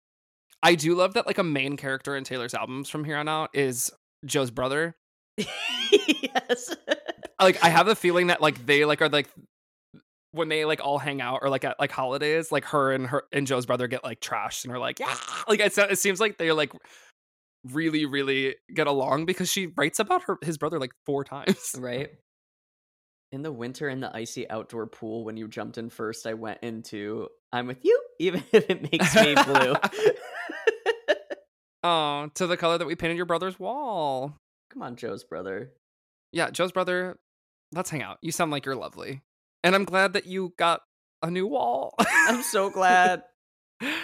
I do love that like a main character in Taylor's albums from here on out is Joe's brother. (laughs) yes. Like I have a feeling that like they like are like when they like all hang out or like at like holidays, like her and her and Joe's brother get like trashed and are like yeah, ah. like it, it seems like they're like really really get along because she writes about her his brother like four times. right? In the winter in the icy outdoor pool when you jumped in first, I went into I'm with you, (laughs) even if it makes me blue. (laughs) Oh, to the color that we painted your brother's wall. Come on, Joe's brother. yeah, Joe's brother, let's hang out. You sound like you're lovely. And I'm glad that you got a new wall. I'm so (laughs) glad.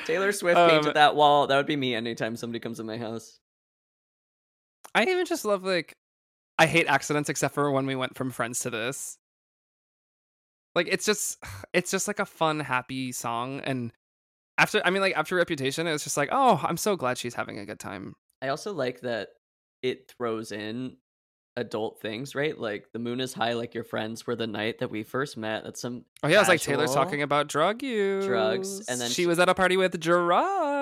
Taylor Swift Um, painted that wall. That would be me anytime somebody comes in my house. I even just love like I hate accidents except for when we went from friends to this. Like it's just (sighs) it's just like a fun, happy song. And after I mean like after Reputation, it was just like, oh, I'm so glad she's having a good time. I also like that it throws in adult things, right? Like the moon is high, like your friends were the night that we first met. That's some Oh yeah, it's like Taylor's talking about drug use. Drugs, and then she she- was at a party with drugs.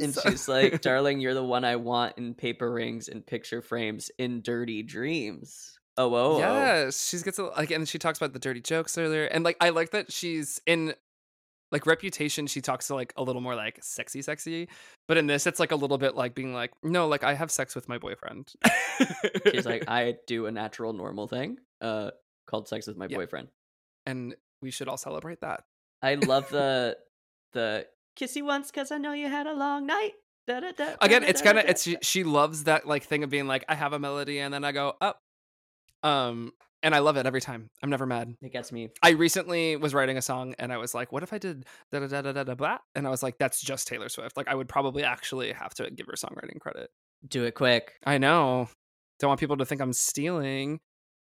And she's like, darling, you're the one I want in paper rings and picture frames in dirty dreams. Oh, oh, oh. Yes, she gets a, like, and she talks about the dirty jokes earlier, and like I like that she's in like Reputation. She talks to like a little more like sexy, sexy, but in this, it's like a little bit like being like, no, like I have sex with my boyfriend. She's like, (laughs) I do a natural, normal thing uh, called sex with my Yeah. boyfriend. and we should all celebrate that. I love the the kiss you once because I know you had a long night. Da, da, da, Again, da, it's kind of it's she, she loves that like thing of being like, I have a melody, and then I go up, um, and I love it every time. I'm never mad. It gets me. I recently was writing a song and I was like, what if I did da da da da da da blah? And I was like, that's just Taylor Swift. Like I would probably actually have to give her songwriting credit. Do it quick. I know. Don't want people to think I'm stealing.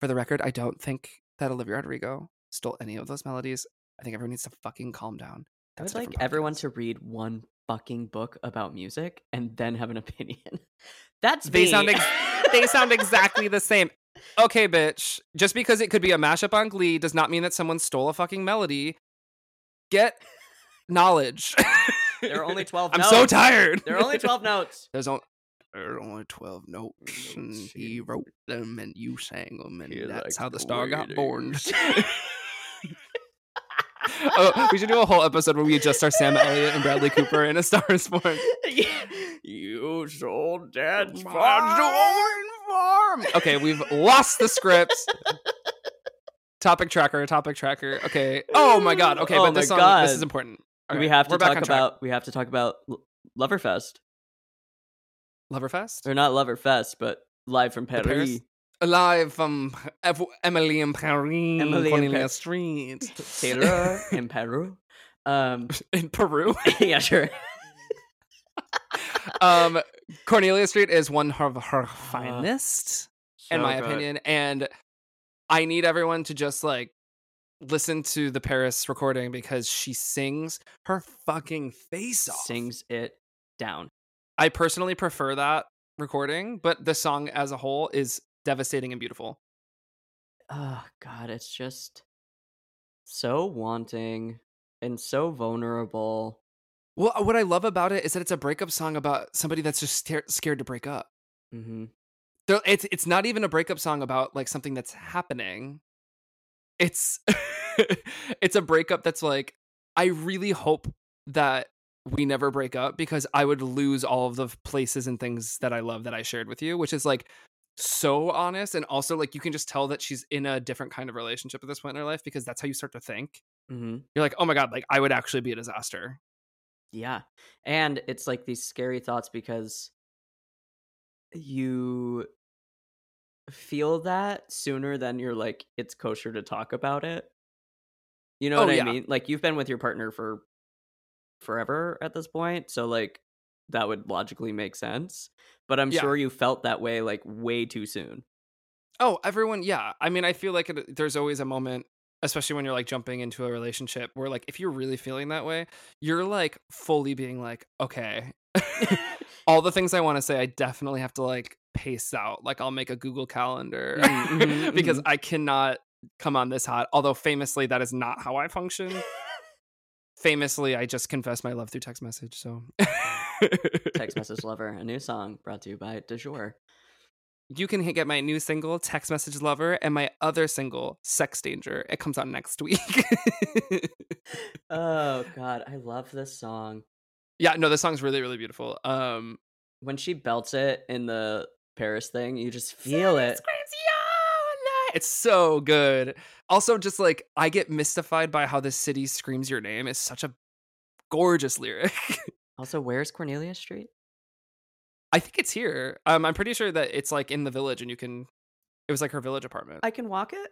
For the record, I don't think that Olivia Rodrigo stole any of those melodies. I think everyone needs to fucking calm down. I would like everyone to read one fucking book about music and then have an (laughs) opinion. That's They me. sound ex- they sound exactly the same. (laughs) Okay, bitch. Just because it could be a mashup on Glee does not mean that someone stole a fucking melody. Get knowledge. There are only (laughs) 12 I'm notes. so tired. There are only 12 notes. There's only there are only twelve notes, and he wrote them, and you sang them, and that's how the star got born. (laughs) oh, we should do a whole episode where we adjust our Sam Elliott and Bradley Cooper in A Star Is Born. (laughs) you Whose old dad's farm. (laughs) Okay, we've lost the script. topic tracker, topic tracker. Okay. Oh my god. Okay, Oh but this song, this is important. we have to talk about we have to talk about L- Loverfest. Loverfest. Or not Loverfest, but live from Paris. Paris? Live from Emily in Paris, Emily in Cornelia Pa- Street, Taylor (laughs) in Peru. Um (laughs) in Peru. (laughs) yeah, sure. um, Cornelia Street is one of her finest, in So my good. opinion, and I need everyone to just like listen to the Paris recording because she sings her fucking face off. Sings it down. I personally prefer that recording, but the song as a whole is devastating and beautiful. Oh god, it's just so wanting and so vulnerable. Well, uh, what I love about it is that it's a breakup song about somebody that's just scared, scared to break up. Mm-hmm. There- It's it's not even a breakup song about like something that's happening. It's (laughs) it's a breakup that's like I really hope that we never break up because I would lose all of the places and things that I love that I shared with you, which is like so honest and also like you can just tell that she's in a different kind of relationship at this point in her life because that's how you start to think. hmm You're like, "Oh my god, like I would actually be a disaster." Yeah. And it's like these scary thoughts because you feel that sooner than you're like, it's kosher to talk about it. You know Oh, what yeah. I mean? Like, you've been with your partner for forever at this point. So, like, that would logically make sense. But I'm Yeah. sure you felt that way, like, way too soon. Oh, everyone, yeah. I mean, I feel like it, there's always a moment, especially when you're like jumping into a relationship, where like if you're really feeling that way, you're like fully being like, okay, (laughs) (laughs) all the things I want to say, I definitely have to like pace out. Like I'll make a Google Calendar Mhm, mhm, (laughs) because mhm. I cannot come on this hot. Although famously, that is not how I function. Famously, I just confess my love through text message. So Text (laughs) message lover, a new song brought to you by De Jour. you can get my new single text message lover and my other single sex danger it comes out next week (laughs) Oh, God. I love this song. yeah no the song's really really beautiful um when she belts it in the Paris thing, you just feel it. It's so good. Also just like i get mystified by how this city screams your name. Is such a gorgeous lyric. (laughs) Also, where's Cornelia Street? i think it's here. Um i'm pretty sure that it's like in the village and you can it was like her village apartment. I can walk it.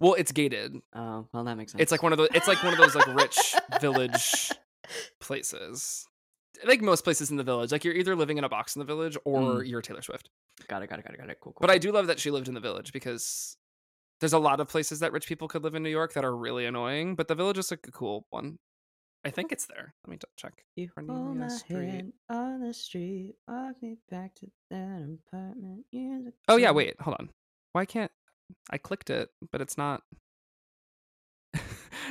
well it's gated. Oh, well, that makes sense. it's like one of those it's like one of those like rich (laughs) village places like most places in the village like you're either living in a box in the village or Mm. you're taylor swift Got it. Got it. Got it. Got it. Cool. cool but i do love that she lived in the village because there's a lot of places that rich people could live in new york that are really annoying but the village is like a cool one i think it's there let me check You hold my Street. hand on the street, walk me back to that apartment. oh yeah wait hold on why can't i clicked it but it's not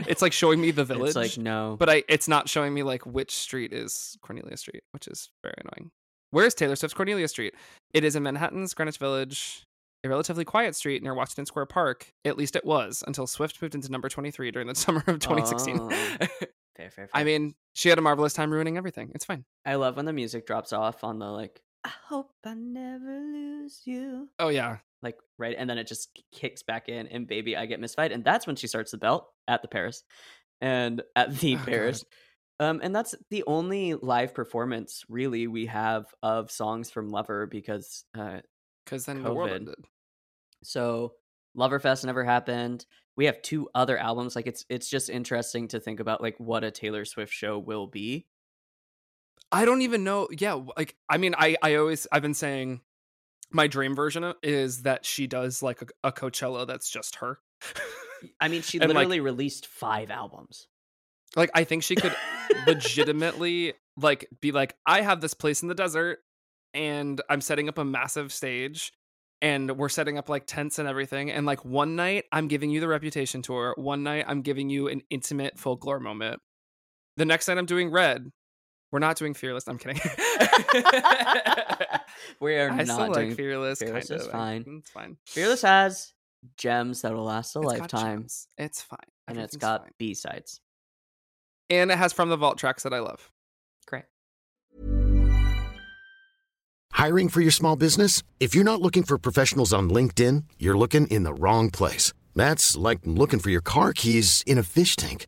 it's like showing me the village It's like no, but I it's not showing me like which street is Cornelia Street, which is very annoying. Where is Taylor Swift's Cornelia Street? It is in Manhattan's Greenwich Village, a relatively quiet street near Washington Square Park. At least it was until Swift moved into number 23 during the (laughs) summer of 2016. Oh. fair, (laughs) fair, fair. I mean, she had a marvelous time ruining everything. It's fine. I love when the music drops off on the like. I hope I never lose you. Oh yeah. Like right and then it just kicks back in and baby i get misfied and that's when she starts the belt at the paris and at the Oh, God. paris um and that's the only live performance really we have of songs from lover because uh Because then the world ended. so loverfest never happened we have two other albums like it's it's just interesting to think about like what a taylor swift show will be I don't even know. Yeah, like I mean, I I always I've been saying my dream version is that she does like a, a Coachella that's just her. i mean she (laughs) And, like- literally released five albums Like I think she could (laughs) legitimately like be like I have this place in the desert and I'm setting up a massive stage and we're setting up like tents and everything and like one night I'm giving you the reputation tour, one night I'm giving you an intimate folklore moment. The next night I'm doing red. We're not doing fearless. I'm kidding. (laughs) we are I not still doing like fearless. Fearless kind is of. fine. It's fine. Fearless has gems that will last a It's lifetime. It's fine. and it's Everything's got. B sides. and it has from the vault tracks that I love. Great. Hiring for your small business? If you're not looking for professionals on LinkedIn, you're looking in the wrong place. That's like looking for your car keys in a fish tank.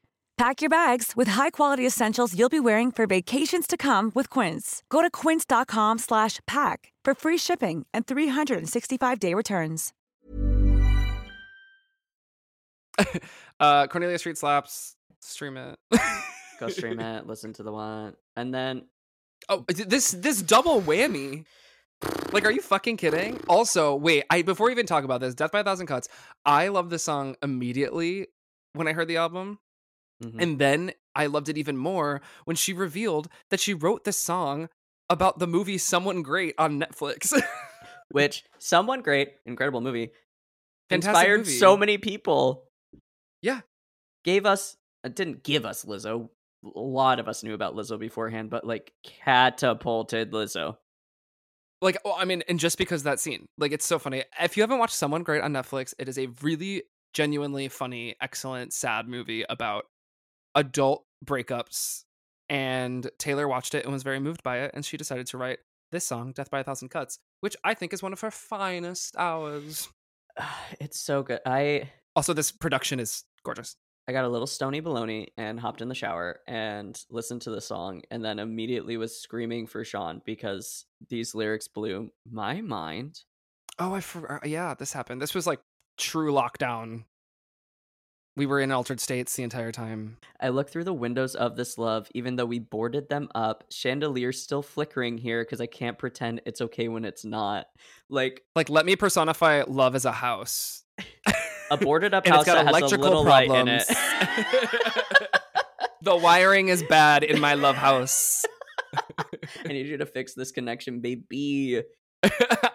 Pack your bags with high-quality essentials you'll be wearing for vacations to come with Quince. Go to quince.com slash pack for free shipping and 365-day returns. (laughs) uh Cornelia Street slaps. Stream it. (laughs) Go stream it, listen to the one. And then Oh, this this double whammy. Like, are you fucking kidding? Also, wait, I before we even talk about this, Death by a Thousand Cuts, I love this song immediately when I heard the album. Mhm. And then I loved it even more when she revealed that she wrote this song about the movie Someone Great on Netflix. (laughs) which someone great, incredible movie, Fantastic inspired movie. so many people. Yeah. Gave us uh, didn't give us Lizzo. A lot of us knew about Lizzo beforehand, but like catapulted Lizzo. like, oh, I mean, and just because that scene, like, it's so funny. If you haven't watched Someone Great on Netflix, it is a really genuinely funny, excellent, sad movie about adult breakups. And Taylor watched it and was very moved by it, and she decided to write this song, "Death by a Thousand Cuts," which I think is one of her finest hours. (sighs) It's so good. I Also, this production is gorgeous. I got a little stony baloney and hopped in the shower and listened to the song and then immediately was screaming for Sean because these lyrics blew my mind. Oh, I forgot. Yeah, this happened. This was like true lockdown. We were in altered states the entire time. I look through the windows of this love, even though we boarded them up. Chandeliers still flickering here because I can't pretend it's okay when it's not. Like Like, let me personify love as a house. a boarded up (laughs) house it's got that has a electrical little light in problems. it. (laughs) the wiring is bad in my love house. (laughs) I need you to fix this connection, baby.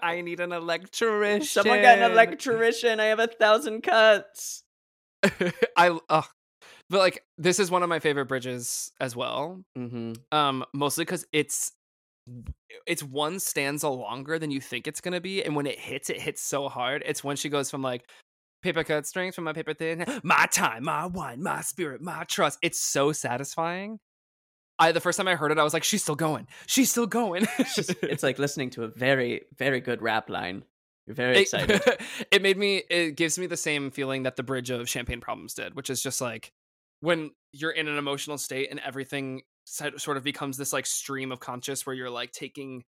I need an electrician. Someone got an electrician. I have a thousand cuts. (laughs) I uh, but like this is one of my favorite bridges as well. Mm-hmm. Um, mostly because it's it's one stanza longer than you think it's gonna be, and when it hits, it hits so hard. It's when she goes from like paper cut strings from my paper thin, my time, my wine, my spirit, my trust. It's so satisfying. I the first time I heard it, I was like, she's still going. She's still going. It's like listening to a very, very good rap line. You're very excited. (laughs) it made me it gives me the same feeling that the bridge of champagne problems did which is just like when you're in an emotional state and everything sort of becomes this like stream of conscious where you're like taking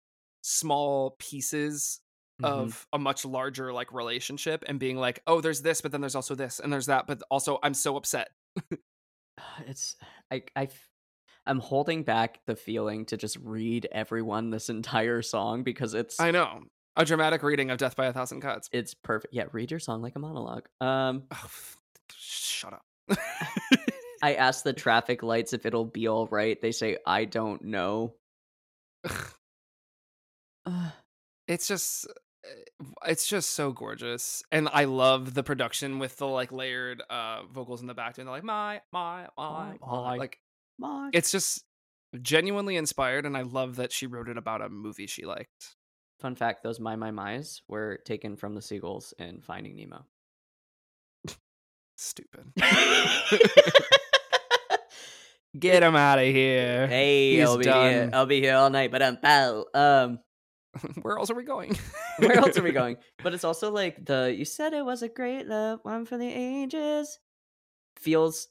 small pieces Mhm. of a much larger like relationship and being like oh there's this but then there's also this and there's that but also i'm so upset (laughs) (sighs) it's i i i'm holding back the feeling to just read everyone this entire song because it's i know a dramatic reading of death by a thousand cuts it's perfect. Yeah, read your song like a monologue. Um, Ugh, shut up (laughs) I asked the traffic lights if it'll be all right. They say I don't know. (sighs) It's just it's just so gorgeous and i love the production with the like layered uh vocals in the back and they're like my my my, my. My. like My. it's just genuinely inspired and i love that she wrote it about a movie she liked Fun fact: those my my my's were taken from the seagulls in Finding Nemo. stupid (laughs) get him out of here hey, He's I'll be here. I'll be here all night. But um, pow. (laughs) Um, where else are we going (laughs) where else are we going? But it's also like the you said it was a great love, one for the ages. Feels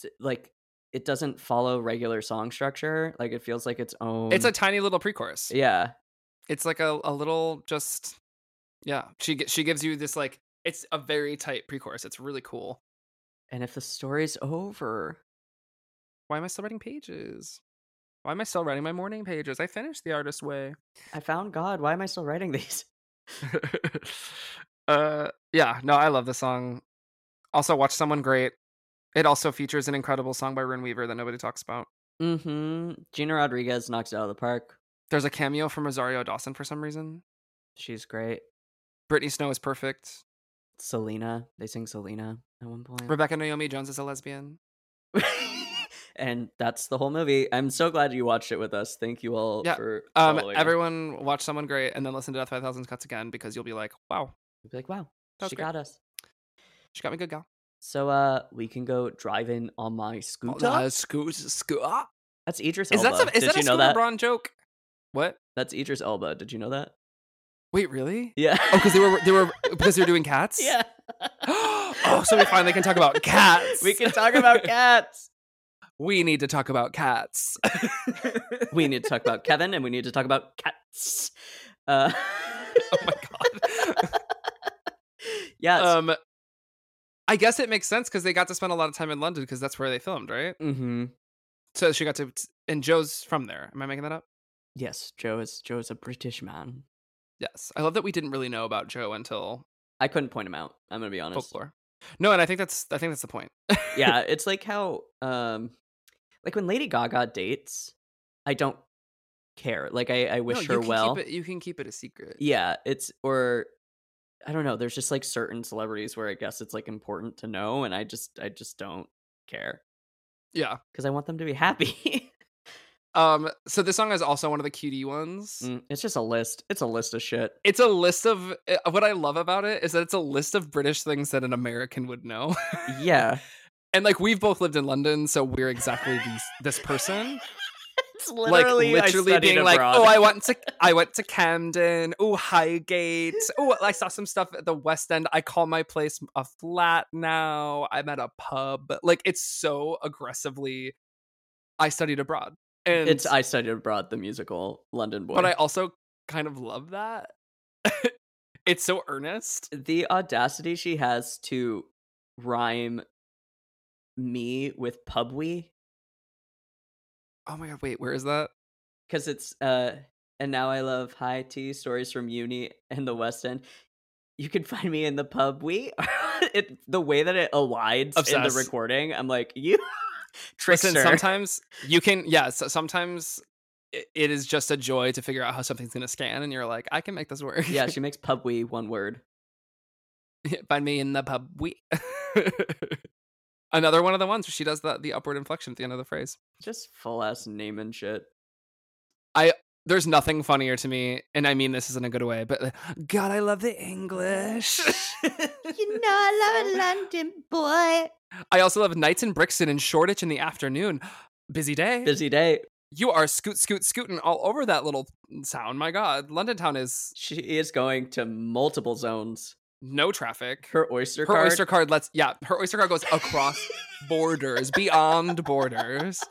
t- like it doesn't follow regular song structure. Like it feels like its own. it's a tiny little pre-chorus yeah. It's like a, a little just yeah she she gives you this like it's a very tight pre-chorus it's really cool And if the story's over, why am i still writing pages why am i still writing my morning pages i finished the artist way I found God. Why am I still writing these? (laughs) (laughs) uh yeah no i love the song also watch someone great it also features an incredible song by Rin Weaver that nobody talks about. Mm-hmm. Gina Rodriguez knocks it out of the park. There's a cameo from Rosario Dawson for some reason. She's great. Brittany Snow is perfect. Selena. They sing Selena at one point. Rebecca Naomi Jones is a lesbian. (laughs) and that's the whole movie. I'm so glad you watched it with us. Thank you all Yeah, for Um, everyone watch someone great and then listen to Death by Thousands Cuts again because you'll be like, wow, You'll be like, wow, That was she great. got us. she got me good, gal. So uh we can go driving on my scooter. Uh, scoot, scoot. ah. That's Idris Is Elba. that some, is Did that you a know Scooter that? Braun joke? What? That's Idris Elba. Did you know that? Wait, really? Yeah. Oh, because they were they were (laughs) because they were doing cats. yeah. (gasps) oh, so we finally can talk about (laughs) cats. we can talk about cats. We need to talk about cats. (laughs) we need to talk about Kevin and we need to talk about cats. Uh, oh my god. yes. um, I guess it makes sense because they got to spend a lot of time in London because that's where they filmed, right? mm-hmm. So she got to, and Joe's from there. Am I making that up? Yes, Joe is Joe is a British man. Yes. I love that we didn't really know about Joe until I couldn't point him out. I'm gonna be honest. folklore. No, and I think that's I think that's the point. (laughs) yeah, it's like how um like when Lady Gaga dates, I don't care. Like I, I No, wish you her well. It, you can keep it a secret. Yeah, it's or I don't know, there's just like certain celebrities where I guess it's like important to know and I just I just don't care Yeah. cuz I want them to be happy. (laughs) Um. So this song is also one of the cutie ones. Mm, it's just a list. It's a list of shit. It's a list of uh, what I love about it is that it's a list of British things that an American would know. Yeah. (laughs) and like we've both lived in London, so we're exactly these this person. (laughs) It's like literally I literally being like, oh, I went to I went to Camden. Oh, Highgate. (laughs) Oh, I saw some stuff at the West End. I call my place a flat now. I'm at a pub. Like it's so aggressively. I studied abroad, and it's I studied abroad the musical London Boy. but I also kind of love that. (laughs) it's so earnest. the audacity she has to rhyme me with pubwe Oh my god! Wait, where is that? because it's uh and now I love high tea stories from uni and the West End. You can find me in the pub. We (laughs) it the way that it aligns in the recording. I'm like you trickster. Listen, sometimes you can. Yeah, so sometimes it, it is just a joy to figure out how something's gonna scan, and you're like, I can make this work. yeah, she (laughs) makes pub we one word. Find me in the pub. We. (laughs) Another one of the ones where she does the the upward inflection at the end of the phrase. Just full ass name and shit. There's nothing funnier to me, and I mean this isn't a good way, but God, I love the English. you know I love a (laughs) London boy. I also love nights in Brixton and Shoreditch in the afternoon. Busy day. Busy day. You are scoot, scoot, scooting all over that little sound. My God, London town is She is going to multiple zones. no traffic. Her oyster Her card. Her oyster card lets yeah, her oyster card goes across borders, beyond borders.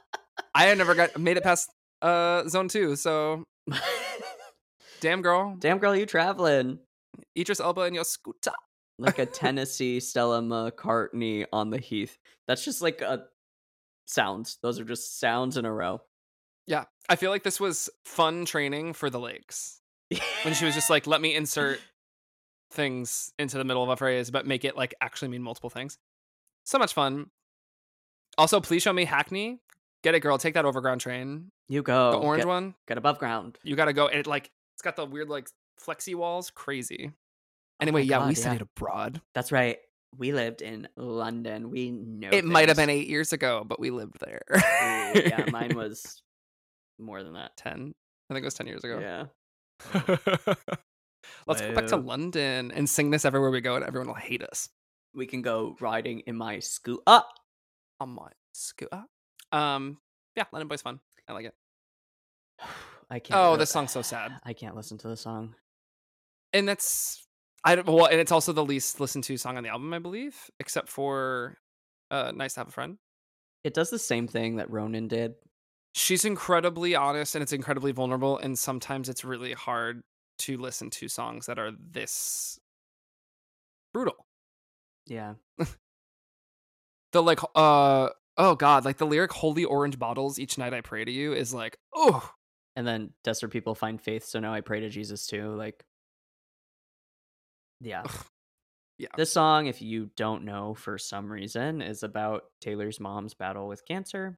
I had never got made it past uh zone two, so damn girl. Damn girl, you traveling Idris Elba and your scooter. like a (laughs) Tennessee Stella McCartney on the Heath. That's just like a sounds. Those are just sounds in a row. Yeah. I feel like this was fun training for the lakes. When she was just like, let me insert (laughs) things into the middle of a phrase, but make it like actually mean multiple things. So much fun. Also, please show me Hackney. Get it, girl. Take that overground train. you go The orange get, one. Get above ground. You gotta go. And it like it's got the weird like flexi walls, crazy. Anyway, Oh yeah, we God, studied abroad. That's right. We lived in London. We know it might have been eight years ago, but we lived there. Yeah, mine (laughs) was more than that. ten. I think it was ten years ago. Yeah. (laughs) Let's go back to London and sing this everywhere we go, and everyone will hate us. We can go riding in my school. Ah! On my scooter. Um, yeah, London Boy's fun. I like it. (sighs) I can't. Oh, this song's so sad. (sighs) I can't listen to the song. and that's I don't well, and it's also the least listened to song on the album, I believe, except for uh "Nice to Have a Friend." It does the same thing that Ronan did. She's incredibly honest and it's incredibly vulnerable, and sometimes it's really hard to listen to songs that are this brutal. Yeah. (laughs) The like, uh, oh god, like the lyric "Holy orange bottles each night I pray to you" is like, oh, And then desperate people find faith, so now I pray to Jesus too. Like, yeah. yeah. This song, if you don't know for some reason, is about Taylor's mom's battle with cancer.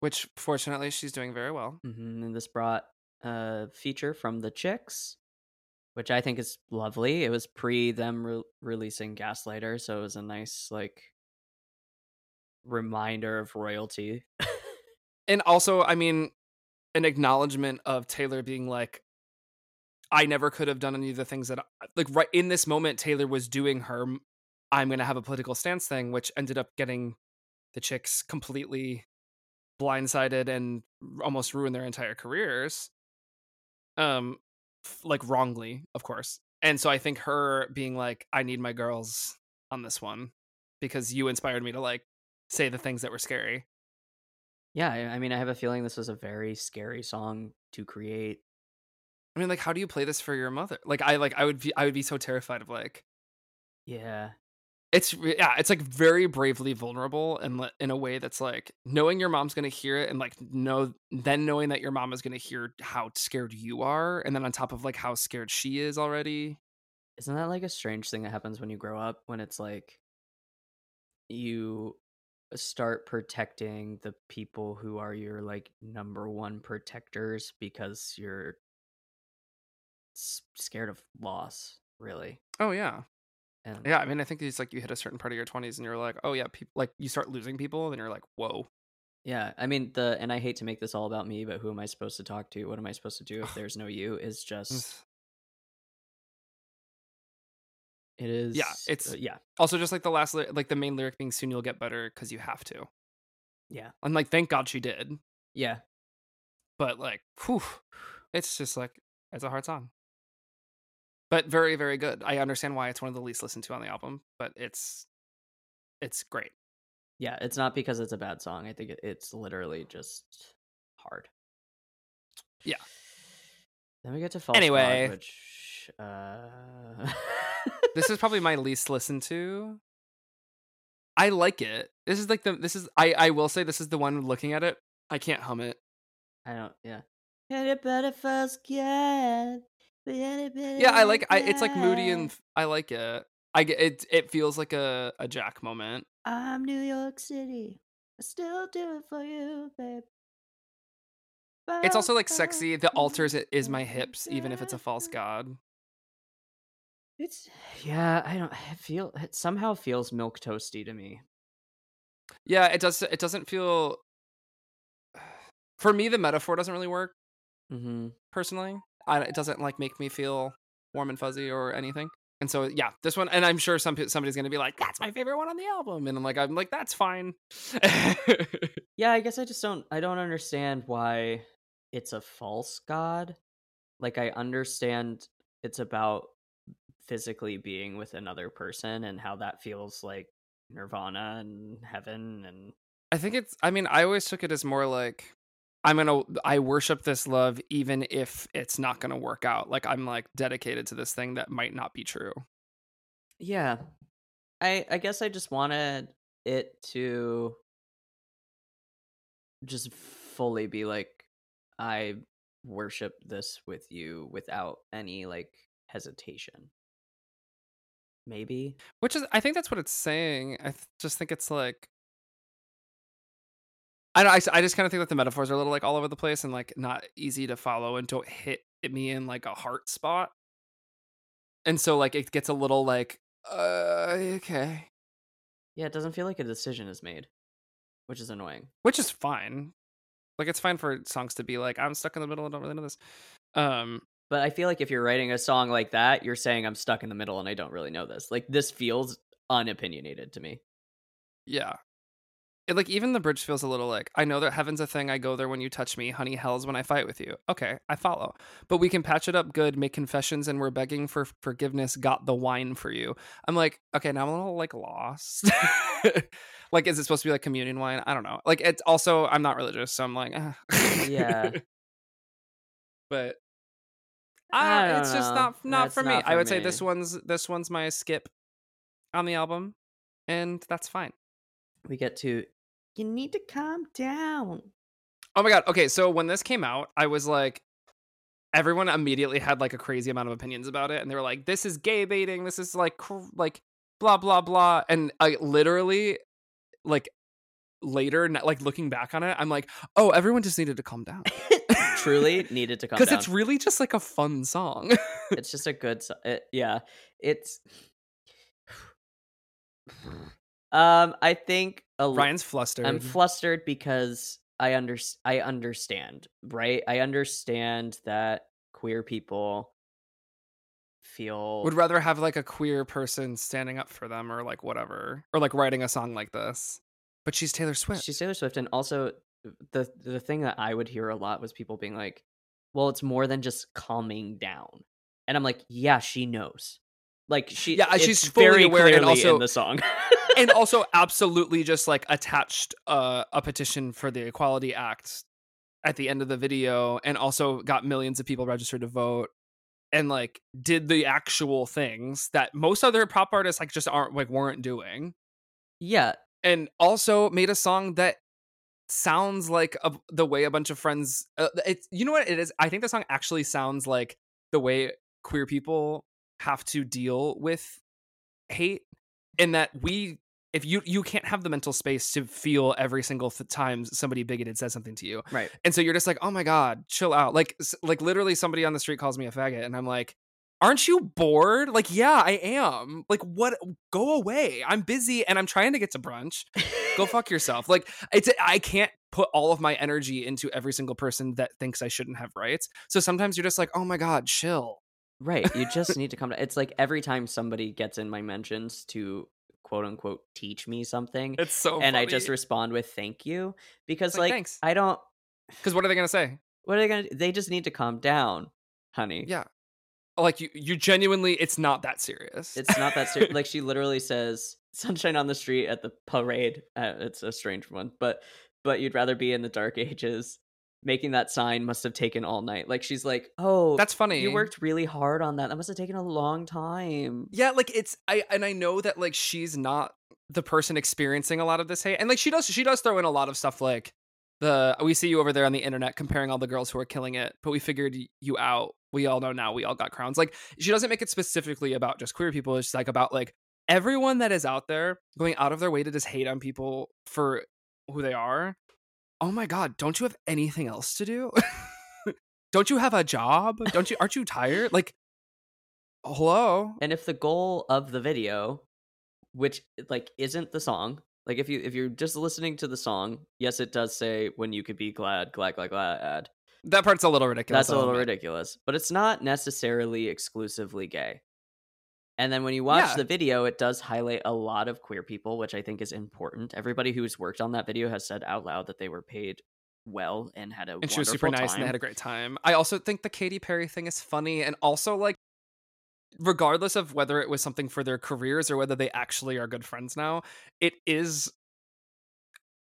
Which fortunately she's doing very well. hmm And this brought a feature from the Chicks, which I think is lovely. It was pre them re- releasing Gaslighter, so it was a nice like reminder of royalty. and also i mean an acknowledgement of taylor being like i never could have done any of the things that I, like right in this moment taylor was doing her I'm going to have a political stance thing which ended up getting the chicks completely blindsided and almost ruined their entire careers um like wrongly of course and so i think her being like i need my girls on this one because you inspired me to like say the things that were scary yeah, I, mean, I have a feeling this was a very scary song to create. I mean, like, how do you play this for your mother? Like, I like, I would be, I would be so terrified of like, Yeah. it's yeah, it's like very bravely vulnerable and le- in a way that's like knowing your mom's gonna hear it and like know then knowing that your mom is gonna hear how scared you are and then on top of like how scared she is already. Isn't that like a strange thing that happens when you grow up when it's like you start protecting the people who are your like number one protectors because you're s- scared of loss, really. Oh yeah, And yeah. I mean, I think it's like you hit a certain part of your twenties and you're like, oh yeah, people like you start losing people and you're like, whoa. yeah, I mean the and I hate to make this all about me, but who am I supposed to talk to? What am I supposed to do if (sighs) there's no you? Is just it is Yeah, it's- uh, yeah. Also, just like the last, like the main lyric being "soon you'll get better" because you have to. Yeah. I'm like, thank God she did. Yeah. but like whew, it's just like it's a hard song but very very good i understand why it's one of the least listened to on the album but it's it's great Yeah, it's not because it's a bad song. I think it's literally just hard. Yeah. Then we get to False Anyway. Which uh (laughs) this is probably my least listened to. I like it. This is like the this is i i will say this is the one looking at it i can't hum it. I don't yeah. Anybody first get yeah i like i it's like moody and I like it. I get it it feels like a a jack moment. I'm New York City. I still do it for you, babe. it's also like sexy the altars it is my hips even if it's a false god It's yeah, I don't I feel it somehow feels milk toasty to me. Yeah, it does. It doesn't feel. (sighs) For me, the metaphor doesn't really work Mm-hmm. personally. I, it doesn't like make me feel warm and fuzzy or anything. And so, yeah, this one, and I'm sure some somebody's gonna be like, "That's my favorite one on the album," and I'm like, I'm like, that's fine. (laughs) Yeah, I guess I just don't I don't understand why it's a false god. Like I understand it's about physically being with another person and how that feels like nirvana and heaven and I think it's. I mean, I always took it as more like. I'm gonna I worship this love even if it's not gonna work out. Like I'm like dedicated to this thing that might not be true. yeah. I I guess I just wanted it to just fully be like I worship this with you without any like hesitation. Maybe. Which is, I think that's what it's saying. I th- just think it's like, I don't, I, I just kind of think that the metaphors are a little like all over the place and like not easy to follow and don't hit hit me in like a heart spot. And so like it gets a little like uh okay. Yeah, it doesn't feel like a decision is made, which is annoying. Which is fine. Like it's fine for songs to be like I'm stuck in the middle and don't really know this. Um But I feel like if you're writing a song like that, you're saying I'm stuck in the middle and I don't really know this. Like this feels unopinionated to me. yeah. It, like even the bridge feels a little like I know that heaven's a thing. I go there when you touch me. Honey, hell's when I fight with you. Okay, I follow. But we can patch it up good, make confessions, and we're begging for forgiveness. Got the wine for you. I'm like, okay, now I'm a little like lost. (laughs) like, is it supposed to be like communion wine? I don't know. Like, it's also I'm not religious, so I'm like, ah. Yeah. (laughs) but I don't it's just not not That's for me. not I for would say this one's this one's my skip on the album, and that's fine. We get to you need to calm down. Oh my god. Okay, so when this came out, I was like everyone immediately had like a crazy amount of opinions about it and they were like this is gay baiting, this is like cr- like blah blah blah and I literally like later like looking back on it, I'm like, "Oh, everyone just needed to calm down." (laughs) Truly (laughs) needed to come Cuz it's really just like a fun song. it's just a good so- it, yeah it's (sighs) um i think a l- Ryan's flustered. i'm flustered because i under i understand right i understand that queer people feel would rather have like a queer person standing up for them or like whatever or like writing a song like this. But she's Taylor Swift. she's taylor swift and also the the thing that i would hear a lot was people being like well it's more than just calming down. And i'm like yeah she knows. Like she Yeah, it's she's very aware and also- in the song. and (laughs) also absolutely just like attached uh, a petition for the Equality Act at the end of the video, and also got millions of people registered to vote, and like did the actual things that most other pop artists like just aren't like weren't doing, yeah. And also made a song that sounds like a, the way a bunch of friends. Uh, it's you know what it is. I think the song actually sounds like the way queer people have to deal with hate in that we if you you can't have the mental space to feel every single th- time somebody bigoted says something to you right and so you're just like oh my god chill out like like literally somebody on the street calls me a faggot and i'm like aren't you bored? Like yeah i am. Like what go away. I'm busy and i'm trying to get to brunch. Go (laughs) fuck yourself. Like it's i can't put all of my energy into every single person that thinks i shouldn't have rights. So sometimes you're just like oh my god chill. Right. You just need to come to it's like every time somebody gets in my mentions to quote unquote teach me something it's so and I just respond with thank you because Like, like, "Thanks." I don't because what are they gonna say? What are they going to they just need to calm down, honey. yeah like you you genuinely it's not that serious It's not that serious. like (laughs) she literally says sunshine on the street at the parade. Uh, it's a strange one, but but you'd rather be in the dark ages. Making that sign must have taken all night. Like she's like, "Oh, that's funny you worked really hard on that. That must have taken a long time." yeah like it's i and i know that like she's not the person experiencing a lot of this hate and like she does she does throw in a lot of stuff like the we see you over there on the internet comparing all the girls who are killing it but we figured you out. We all know now we all got crowns. Like she doesn't make it specifically about just queer people it's like about like everyone that is out there going out of their way to just hate on people for who they are. Oh my god don't you have anything else to do? (laughs) Don't you have a job? Don't you aren't you tired? Like hello? And if the goal of the video, which like isn't the song, like if you if you're just listening to the song, yes, it does say when you could be glad, glad, glad, glad. That part's a little ridiculous. That's a little bit. ridiculous, but it's not necessarily exclusively gay. And then when you watch Yeah. the video, it does highlight a lot of queer people, which I think is important. Everybody who's worked on that video has said out loud that they were paid well and had a And she was super nice and they had a great time. I also think the Katy Perry thing is funny and also like regardless of whether it was something for their careers or whether they actually are good friends now, it is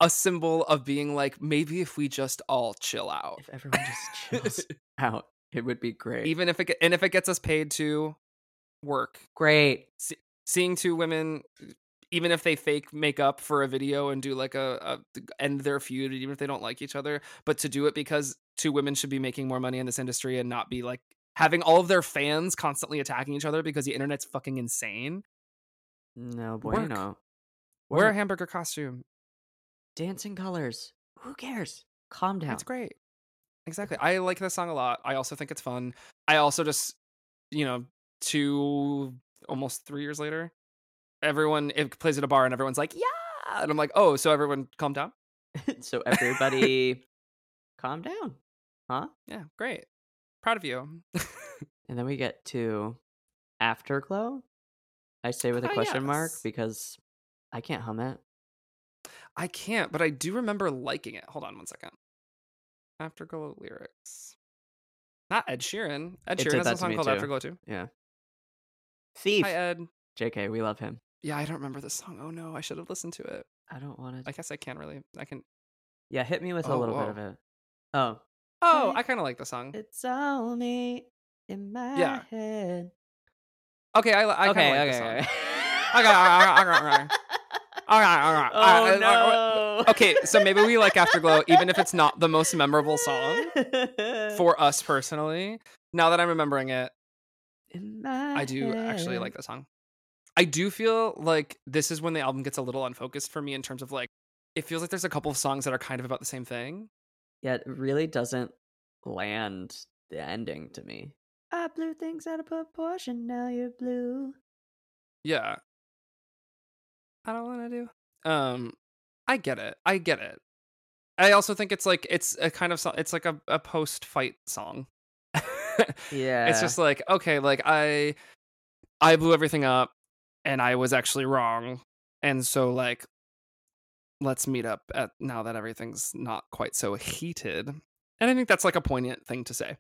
a symbol of being like maybe if we just all chill out. If everyone just chills (laughs) out, it would be great. Even if it and if it gets us paid to work, great. seeing two women even if they fake make up for a video and do like a, a end their feud even if they don't like each other but to do it because two women should be making more money in this industry and not be like having all of their fans constantly attacking each other because the internet's fucking insane No Work. bueno. wear a hamburger costume dancing colors. Who cares? Calm down. that's great exactly. I like this song a lot. I also think it's fun. I also just, you know, two almost three years later, everyone it plays at a bar and everyone's like, yeah, and I'm like, oh, so everyone calm down. (laughs) so everybody (laughs) calm down. Huh? Yeah, great. Proud of you. (laughs) And then we get to Afterglow. I say with a Ah, question mark yes. because I can't hum it. I can't, but I do remember liking it. Hold on one second. Afterglow lyrics. Not Ed Sheeran. Ed Sheeran has a song called too. Afterglow too. Yeah. Thief. Hi Ed. JK, we love him. Yeah, I don't remember this song. Oh no, I should have listened to it. I don't want to. I guess I can't really. I can. Yeah, hit me with a Oh, little bit of it. Oh. Oh, I kind of like the song. It's all me in my Yeah. head. Okay, I, I okay, kind of like okay, the song. okay. Okay, okay, okay, okay, okay. All right, all right. Oh all right, no. Okay, so maybe we like Afterglow, even if it's not the most memorable song (laughs) for us personally. Now that I'm remembering it, I do actually like the song. I do feel like this is when the album gets a little unfocused for me in terms of like, it feels like there's a couple of songs that are kind of about the same thing. Yeah, it really doesn't land the ending to me. I blew things out of proportion. Now you're blue. Yeah. I don't want to do. Um, I get it. I get it. I also think it's like it's a kind of so- it's like a, a post fight song. (laughs) Yeah, It's just like okay, like I I blew everything up and I was actually wrong. And so like let's meet up at now that everything's not quite so heated. And I think that's like a poignant thing to say.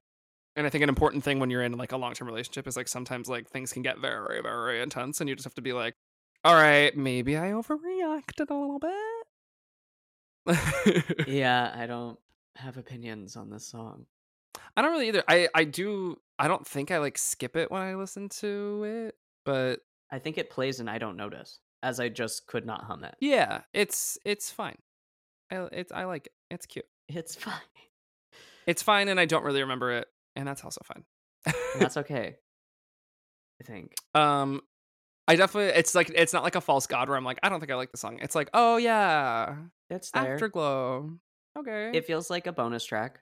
And I think an important thing when you're in like a long-term relationship is like sometimes like things can get very very intense and you just have to be like all right, maybe I overreacted a little bit. (laughs) yeah. I don't have opinions on this song. I don't really either. I I do I don't think I like skip it when I listen to it, but I think it plays and I don't notice, as I just could not hum it. yeah, it's it's fine. I it's I like it. It's cute. It's fine. It's fine and I don't really remember it, and that's also fine. That's (laughs) okay. I think. um I definitely it's like it's not like a false god where I'm like, I don't think I like the song. It's like, oh yeah. It's there. Afterglow. Okay. It feels like a bonus track.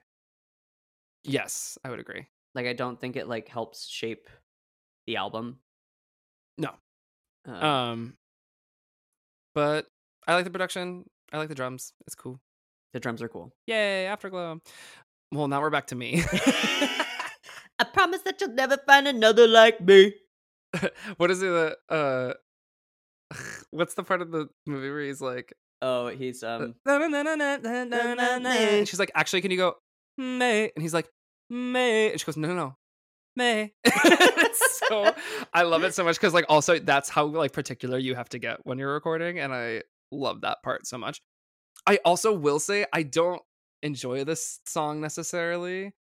yes, I would agree. Like I don't think it like helps shape the album. No. Um, Um but I like the production. I like the drums. It's cool. the drums are cool. Yay, Afterglow. Well, now we're back to me. (laughs) (laughs) I promise that you'll never find another like me. (laughs) what is it? Uh, (sighs) what's the part of the movie where he's like, Oh, he's um she's like, actually, can you go, May? And he's like, May. And she goes, no, no, no, May. (laughs) So (laughs) I love it so much because, like, also that's how like particular you have to get when you're recording, and I love that part so much. I also will say I don't enjoy this song necessarily,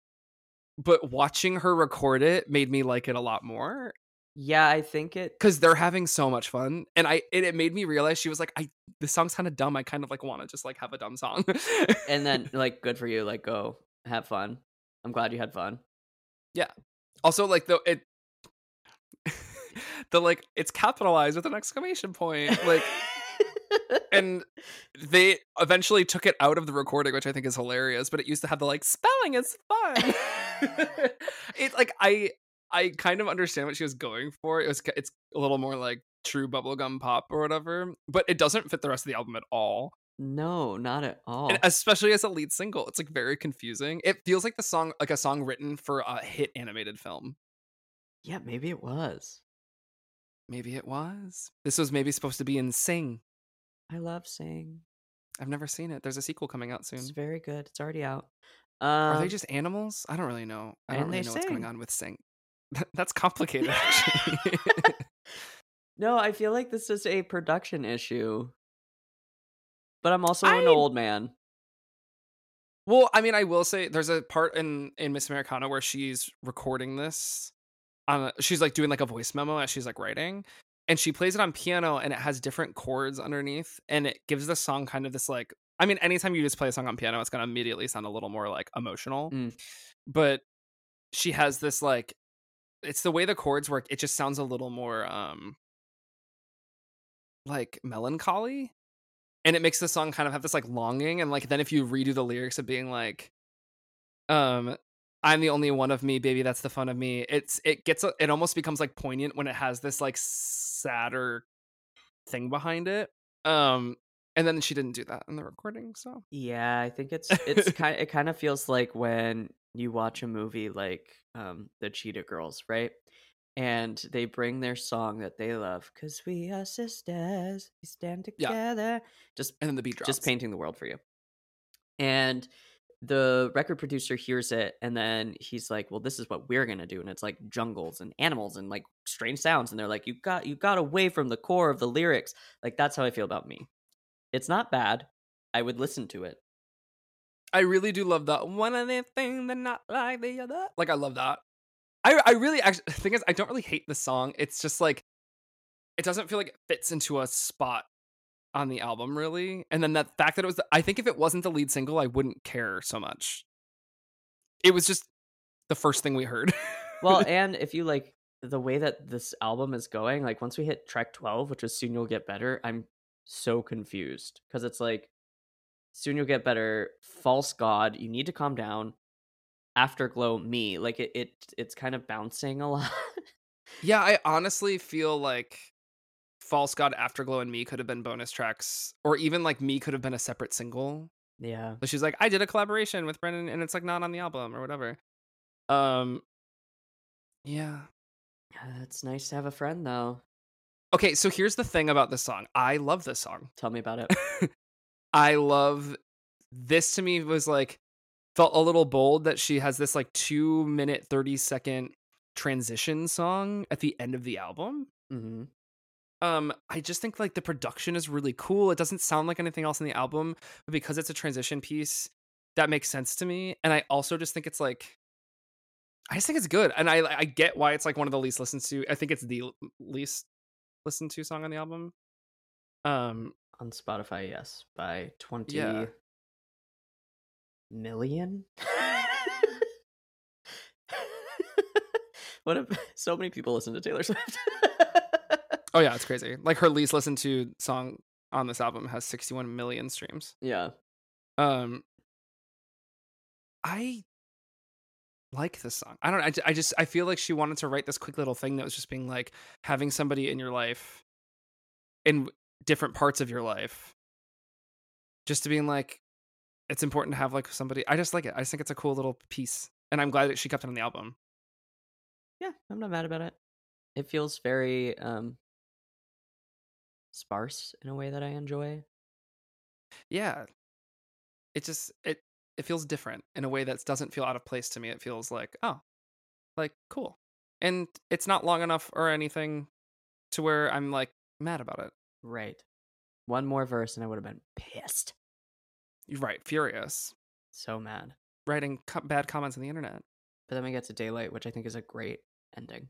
but watching her record it made me like it a lot more Yeah, I think it because they're having so much fun and i it, it made me realize she was like i this song's kind of dumb i kind of like want to just like have a dumb song and then (laughs) like good for you, like go have fun. I'm glad you had fun. Also like the it (laughs) the like it's capitalized with an exclamation point like (laughs) and they eventually took it out of the recording which i think is hilarious but it used to have the like spelling is fun. (laughs) It like i i kind of understand what she was going for it was it's a little more like true bubblegum pop or whatever but it doesn't fit the rest of the album at all no, not at all. and especially as a lead single it's like very confusing it feels like the song like a song written for a hit animated film yeah, maybe it was. maybe it was this was maybe supposed to be in sing I love sing. i've never seen it there's a sequel coming out soon It's very good. It's already out. Um, are they just animals i don't really know i don't really know what's going on with sing (laughs) that's complicated (laughs) actually (laughs) No, I feel like this is a production issue. But I'm also an old man. Well, I mean, I will say there's a part in in Miss Americana where she's recording this. On a, she's like doing like a voice memo as she's like writing, and she plays it on piano, and it has different chords underneath, and it gives the song kind of this like. I mean, anytime you just play a song on piano, it's gonna immediately sound a little more like emotional. Mm. But she has this like, it's the way the chords work. It just sounds a little more um like melancholy and it makes the song kind of have this like longing and like then if you redo the lyrics of being like Um, I'm the only one of me, baby. That's the fun of me. It's it gets a, it almost becomes like poignant when it has this like sadder thing behind it. Um, and then she didn't do that in the recording, so Yeah, I think it's it's (laughs) kind it kind of feels like when you watch a movie like um The Cheetah Girls, right? And they bring their song that they love cuz we are sisters, we stand together Yeah. Just and then the beat drops. just painting the world for you. And the record producer hears it and then he's like, "Well, this is what we're to do." And it's like jungles and animals and like strange sounds and they're like, "You got you got away from the core of the lyrics." Like that's how I feel about me. It's not bad. I would listen to it. I really do love that one of the things that not like the other. Like I love that. I I really actually the thing is I don't really hate the song. It's just like it doesn't feel like it fits into a spot on the album really. And then that fact that it was the, I think if it wasn't the lead single, I wouldn't care so much. It was just the first thing we heard. Well, (laughs) and if you like the way that this album is going, like once we hit track 12, which is soon you'll get better, I'm so confused because it's like soon you'll get better, false god, you need to calm down, afterglow me. Like it, it it's kind of bouncing a (laughs) lot. yeah, I honestly feel like False God, Afterglow, and Me could have been bonus tracks, or even like Me could have been a separate single. yeah. But she's like, I did a collaboration with Brendon, and it's like not on the album or whatever. Um, yeah. Yeah, It's nice to have a friend though. Okay, so here's the thing about this song. I love this song. Tell me about it. (laughs) I love this. To me, was like felt a little bold that she has this like two minute thirty second transition song at the end of the album. hmm Um, I just think like the production is really cool. It doesn't sound like anything else in the album, but because it's a transition piece, that makes sense to me. And I also just think it's like, I just think it's good, and I I get why it's like one of the least listened to. I think it's the least listened to song on the album. Um, On Spotify, yes, by 20 Yeah. Million. (laughs) what if so many people listen to Taylor Swift? oh yeah, it's crazy. Like her least listened to song on this album has 61 million streams. yeah. Um, I like this song. I don't. I, I just I feel like she wanted to write this quick little thing that was just being like having somebody in your life, in different parts of your life, just to being like, it's important to have like somebody. I just like it. I just think it's a cool little piece, and I'm glad that she kept it on the album. Yeah, I'm not mad about it. It feels very um sparse in a way that I enjoy. Yeah, it just it it feels different in a way that doesn't feel out of place to me. It feels like oh, like cool, and it's not long enough or anything to where I'm like mad about it. Right. One more verse and I would have been pissed. You're right, furious, So mad. writing co- bad comments on the internet. But then we get to Daylight, which I think is a great ending.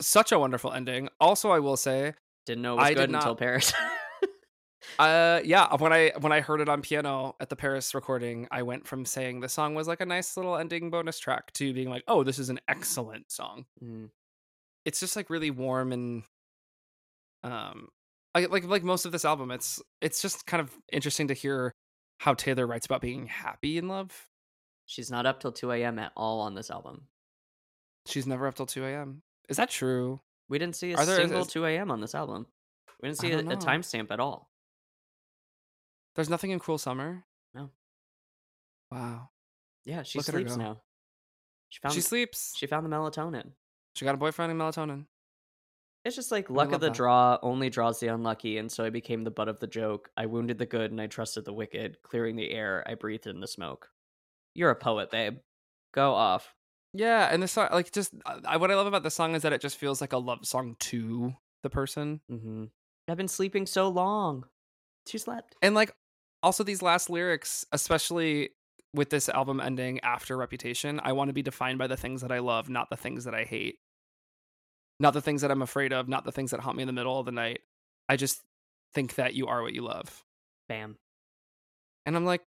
Such a wonderful ending. Also, I will say, Didn't know it was I good until Paris. (laughs) uh, yeah, when I when I heard it on piano at the Paris recording, I went from saying the song was like a nice little ending bonus track to being like, oh, this is an excellent song. Mm, It's just like really warm and um, like like like most of this album, it's it's just kind of interesting to hear how Taylor writes about being happy in love. She's not up till 2 a.m. at all on this album. She's never up till two a.m. Is that true? We didn't see a Are single is- 2 a.m. on this album. We didn't see a, a timestamp at all. There's nothing in Cruel Summer. No. Wow. Yeah, she Look sleeps now. She found she sleeps. she found the melatonin. She got a boyfriend in melatonin. It's just like luck of the that. draw only draws the unlucky, and so I became the butt of the joke. I wounded the good and I trusted the wicked. Clearing the air, I breathed in the smoke. You're a poet, babe. Go off. Yeah, and this song, like, just I, what I love about the song is that it just feels like a love song to the person, hmm I've been sleeping so long. She slept. and like, also these last lyrics, especially with this album ending after Reputation, I want to be defined by the things that I love, not the things that I hate, not the things that I'm afraid of, not the things that haunt me in the middle of the night. I just think that you are what you love, Bam. and I'm like,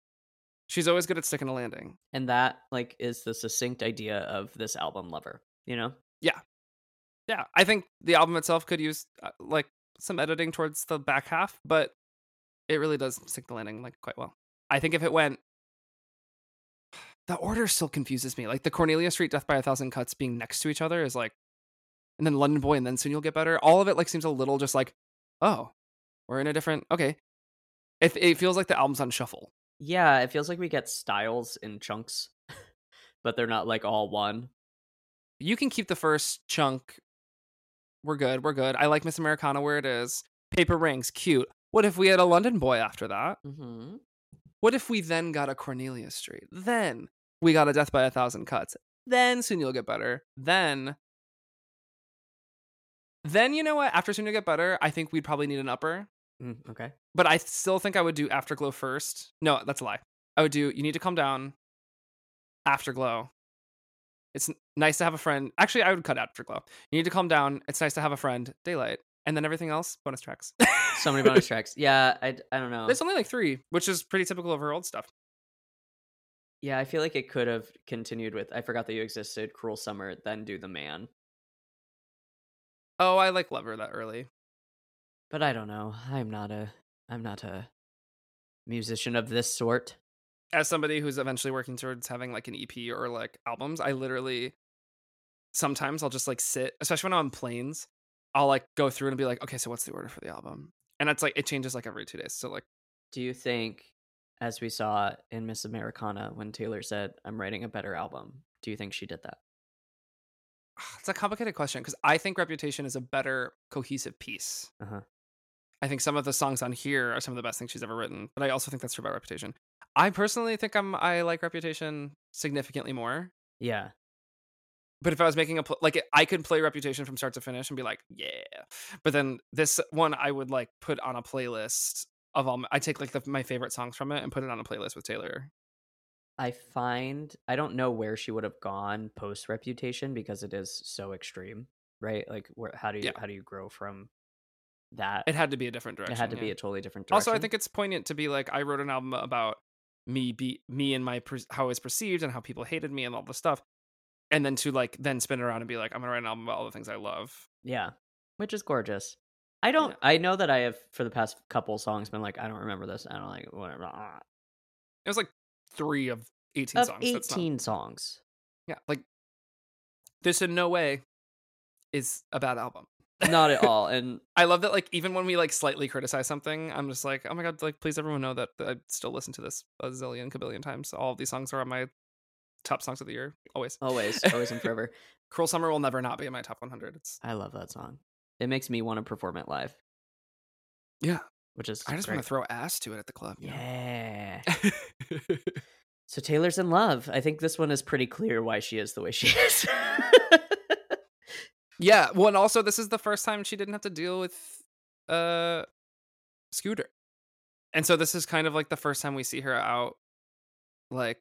she's always good at sticking a landing. And that like is the succinct idea of this album, Lover. You know? yeah, Yeah, I think the album itself could use uh, like some editing towards the back half, but it really does stick the landing like quite well. I think if it went (sighs) the order still confuses me. Like the Cornelia Street Death by a Thousand Cuts being next to each other is like, and then London Boy and then soon you'll get better. All of it like seems a little just like, oh, we're in a different. Okay, it it feels like the album's on shuffle. Yeah, it feels like we get styles in chunks, (laughs) but they're not like all one. You can keep the first chunk. We're good. We're good. I like Miss Americana where it is. Paper Rings, cute. What if we had a London Boy after that? Mm-hmm. What if we then got a Cornelia Street? Then we got a Death by a Thousand Cuts. Then soon you'll get better. Then, then you know what? After soon you'll get better, I think we'd probably need an upper. Mm, okay. But I still think I would do Afterglow first. No, that's a lie. I would do You Need to Calm Down, Afterglow. It's nice to have a friend. Actually, I would cut Afterglow. You need to calm down. It's nice to have a friend. Daylight. And then everything else, bonus tracks. So many bonus (laughs) tracks. Yeah, I, I don't know. There's only like three, which is pretty typical of her old stuff. Yeah, I feel like it could have continued with I forgot that you existed, Cruel Summer, then do the man. Oh, I like Lover that early. But I don't know. I'm not a I'm not a musician of this sort. as somebody who's eventually working towards having like an EP or like albums, I literally sometimes I'll just like sit, especially when I'm on planes, I'll like go through and be like, okay, so what's the order for the album? And it's like it changes like every two days. So like Do you think as we saw in Miss Americana when Taylor said, I'm writing a better album, do you think she did that? It's a complicated question because I think Reputation is a better cohesive piece. Uh-huh. I think some of the songs on here are some of the best things she's ever written, but I also think that's true about Reputation. I personally think I'm I like Reputation significantly more. Yeah. But if I was making a pl- like I could play Reputation from start to finish and be like, yeah. But then this one I would like put on a playlist of all. My, I take like the, my favorite songs from it and put it on a playlist with Taylor. I find I don't know where she would have gone post reputation because it is so extreme, right? Like where how do you Yeah. how do you grow from that? It had to be a different direction. It had to yeah. be a totally different direction. Also, I think it's poignant to be like I wrote an album about me be me and my how I was perceived and how people hated me and all the stuff, and then to like then spin around and be like I'm gonna write an album about all the things I love. Yeah, which is gorgeous. I don't. Yeah. I know that I have for the past couple songs been like, I don't remember this. I don't like whatever. It was like three of eighteen Of songs. That's not- eighteen songs. yeah, like this in no way is a bad album. Not at (laughs) all. And I love that like even when we like slightly criticize something, I'm just like, oh my god, like please everyone know that I still listen to this a zillion kabillion times. All of these songs are on my top songs of the year, always. always, (laughs) always and forever. Cruel Summer will never not be in my top 100. It's I love that song. It makes me want to perform it live, yeah. which is I just great. want to throw ass to it at the club. you know? Yeah. (laughs) (laughs) So Taylor's in love. I think this one is pretty clear why she is the way she (laughs) is. yeah. Well, and also this is the first time she didn't have to deal with uh Scooter. And so this is kind of like the first time we see her out like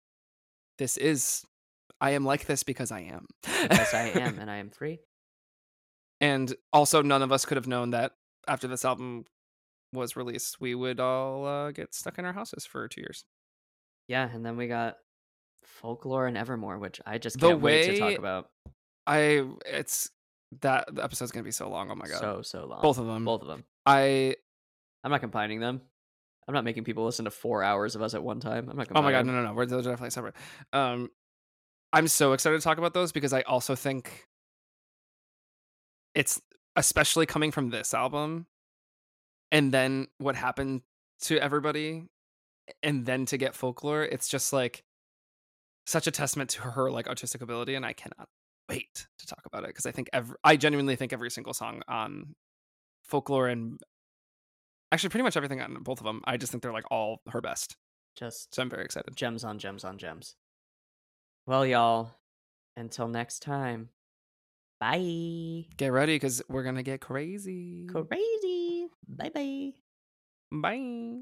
this is I am like this because I am. because I am (laughs) and I am free. And also none of us could have known that after this album was released, we would all uh, get stuck in our houses for 2 years. Yeah, and then we got folklore and Evermore, which I just The can't wait to talk about. I it's that the episode's going to be so long. Oh my god. So so long. Both of them. Both of them. I I'm not combining them. I'm not making people listen to four hours of us at one time. I'm not. Oh my god, combining no, no, no. We're those are definitely separate. Um, I'm so excited to talk about those because I also think it's especially coming from this album, and then what happened to everybody, and then to get folklore. It's just like such a testament to her like artistic ability, and I cannot wait to talk about it because I think every I genuinely think every single song on folklore and actually pretty much everything on both of them. I just think they're like all her best. Just So I'm very excited. gems on gems on gems. Well, y'all, until next time, bye. Get ready because we're gonna get crazy. Crazy. Bye bye bye.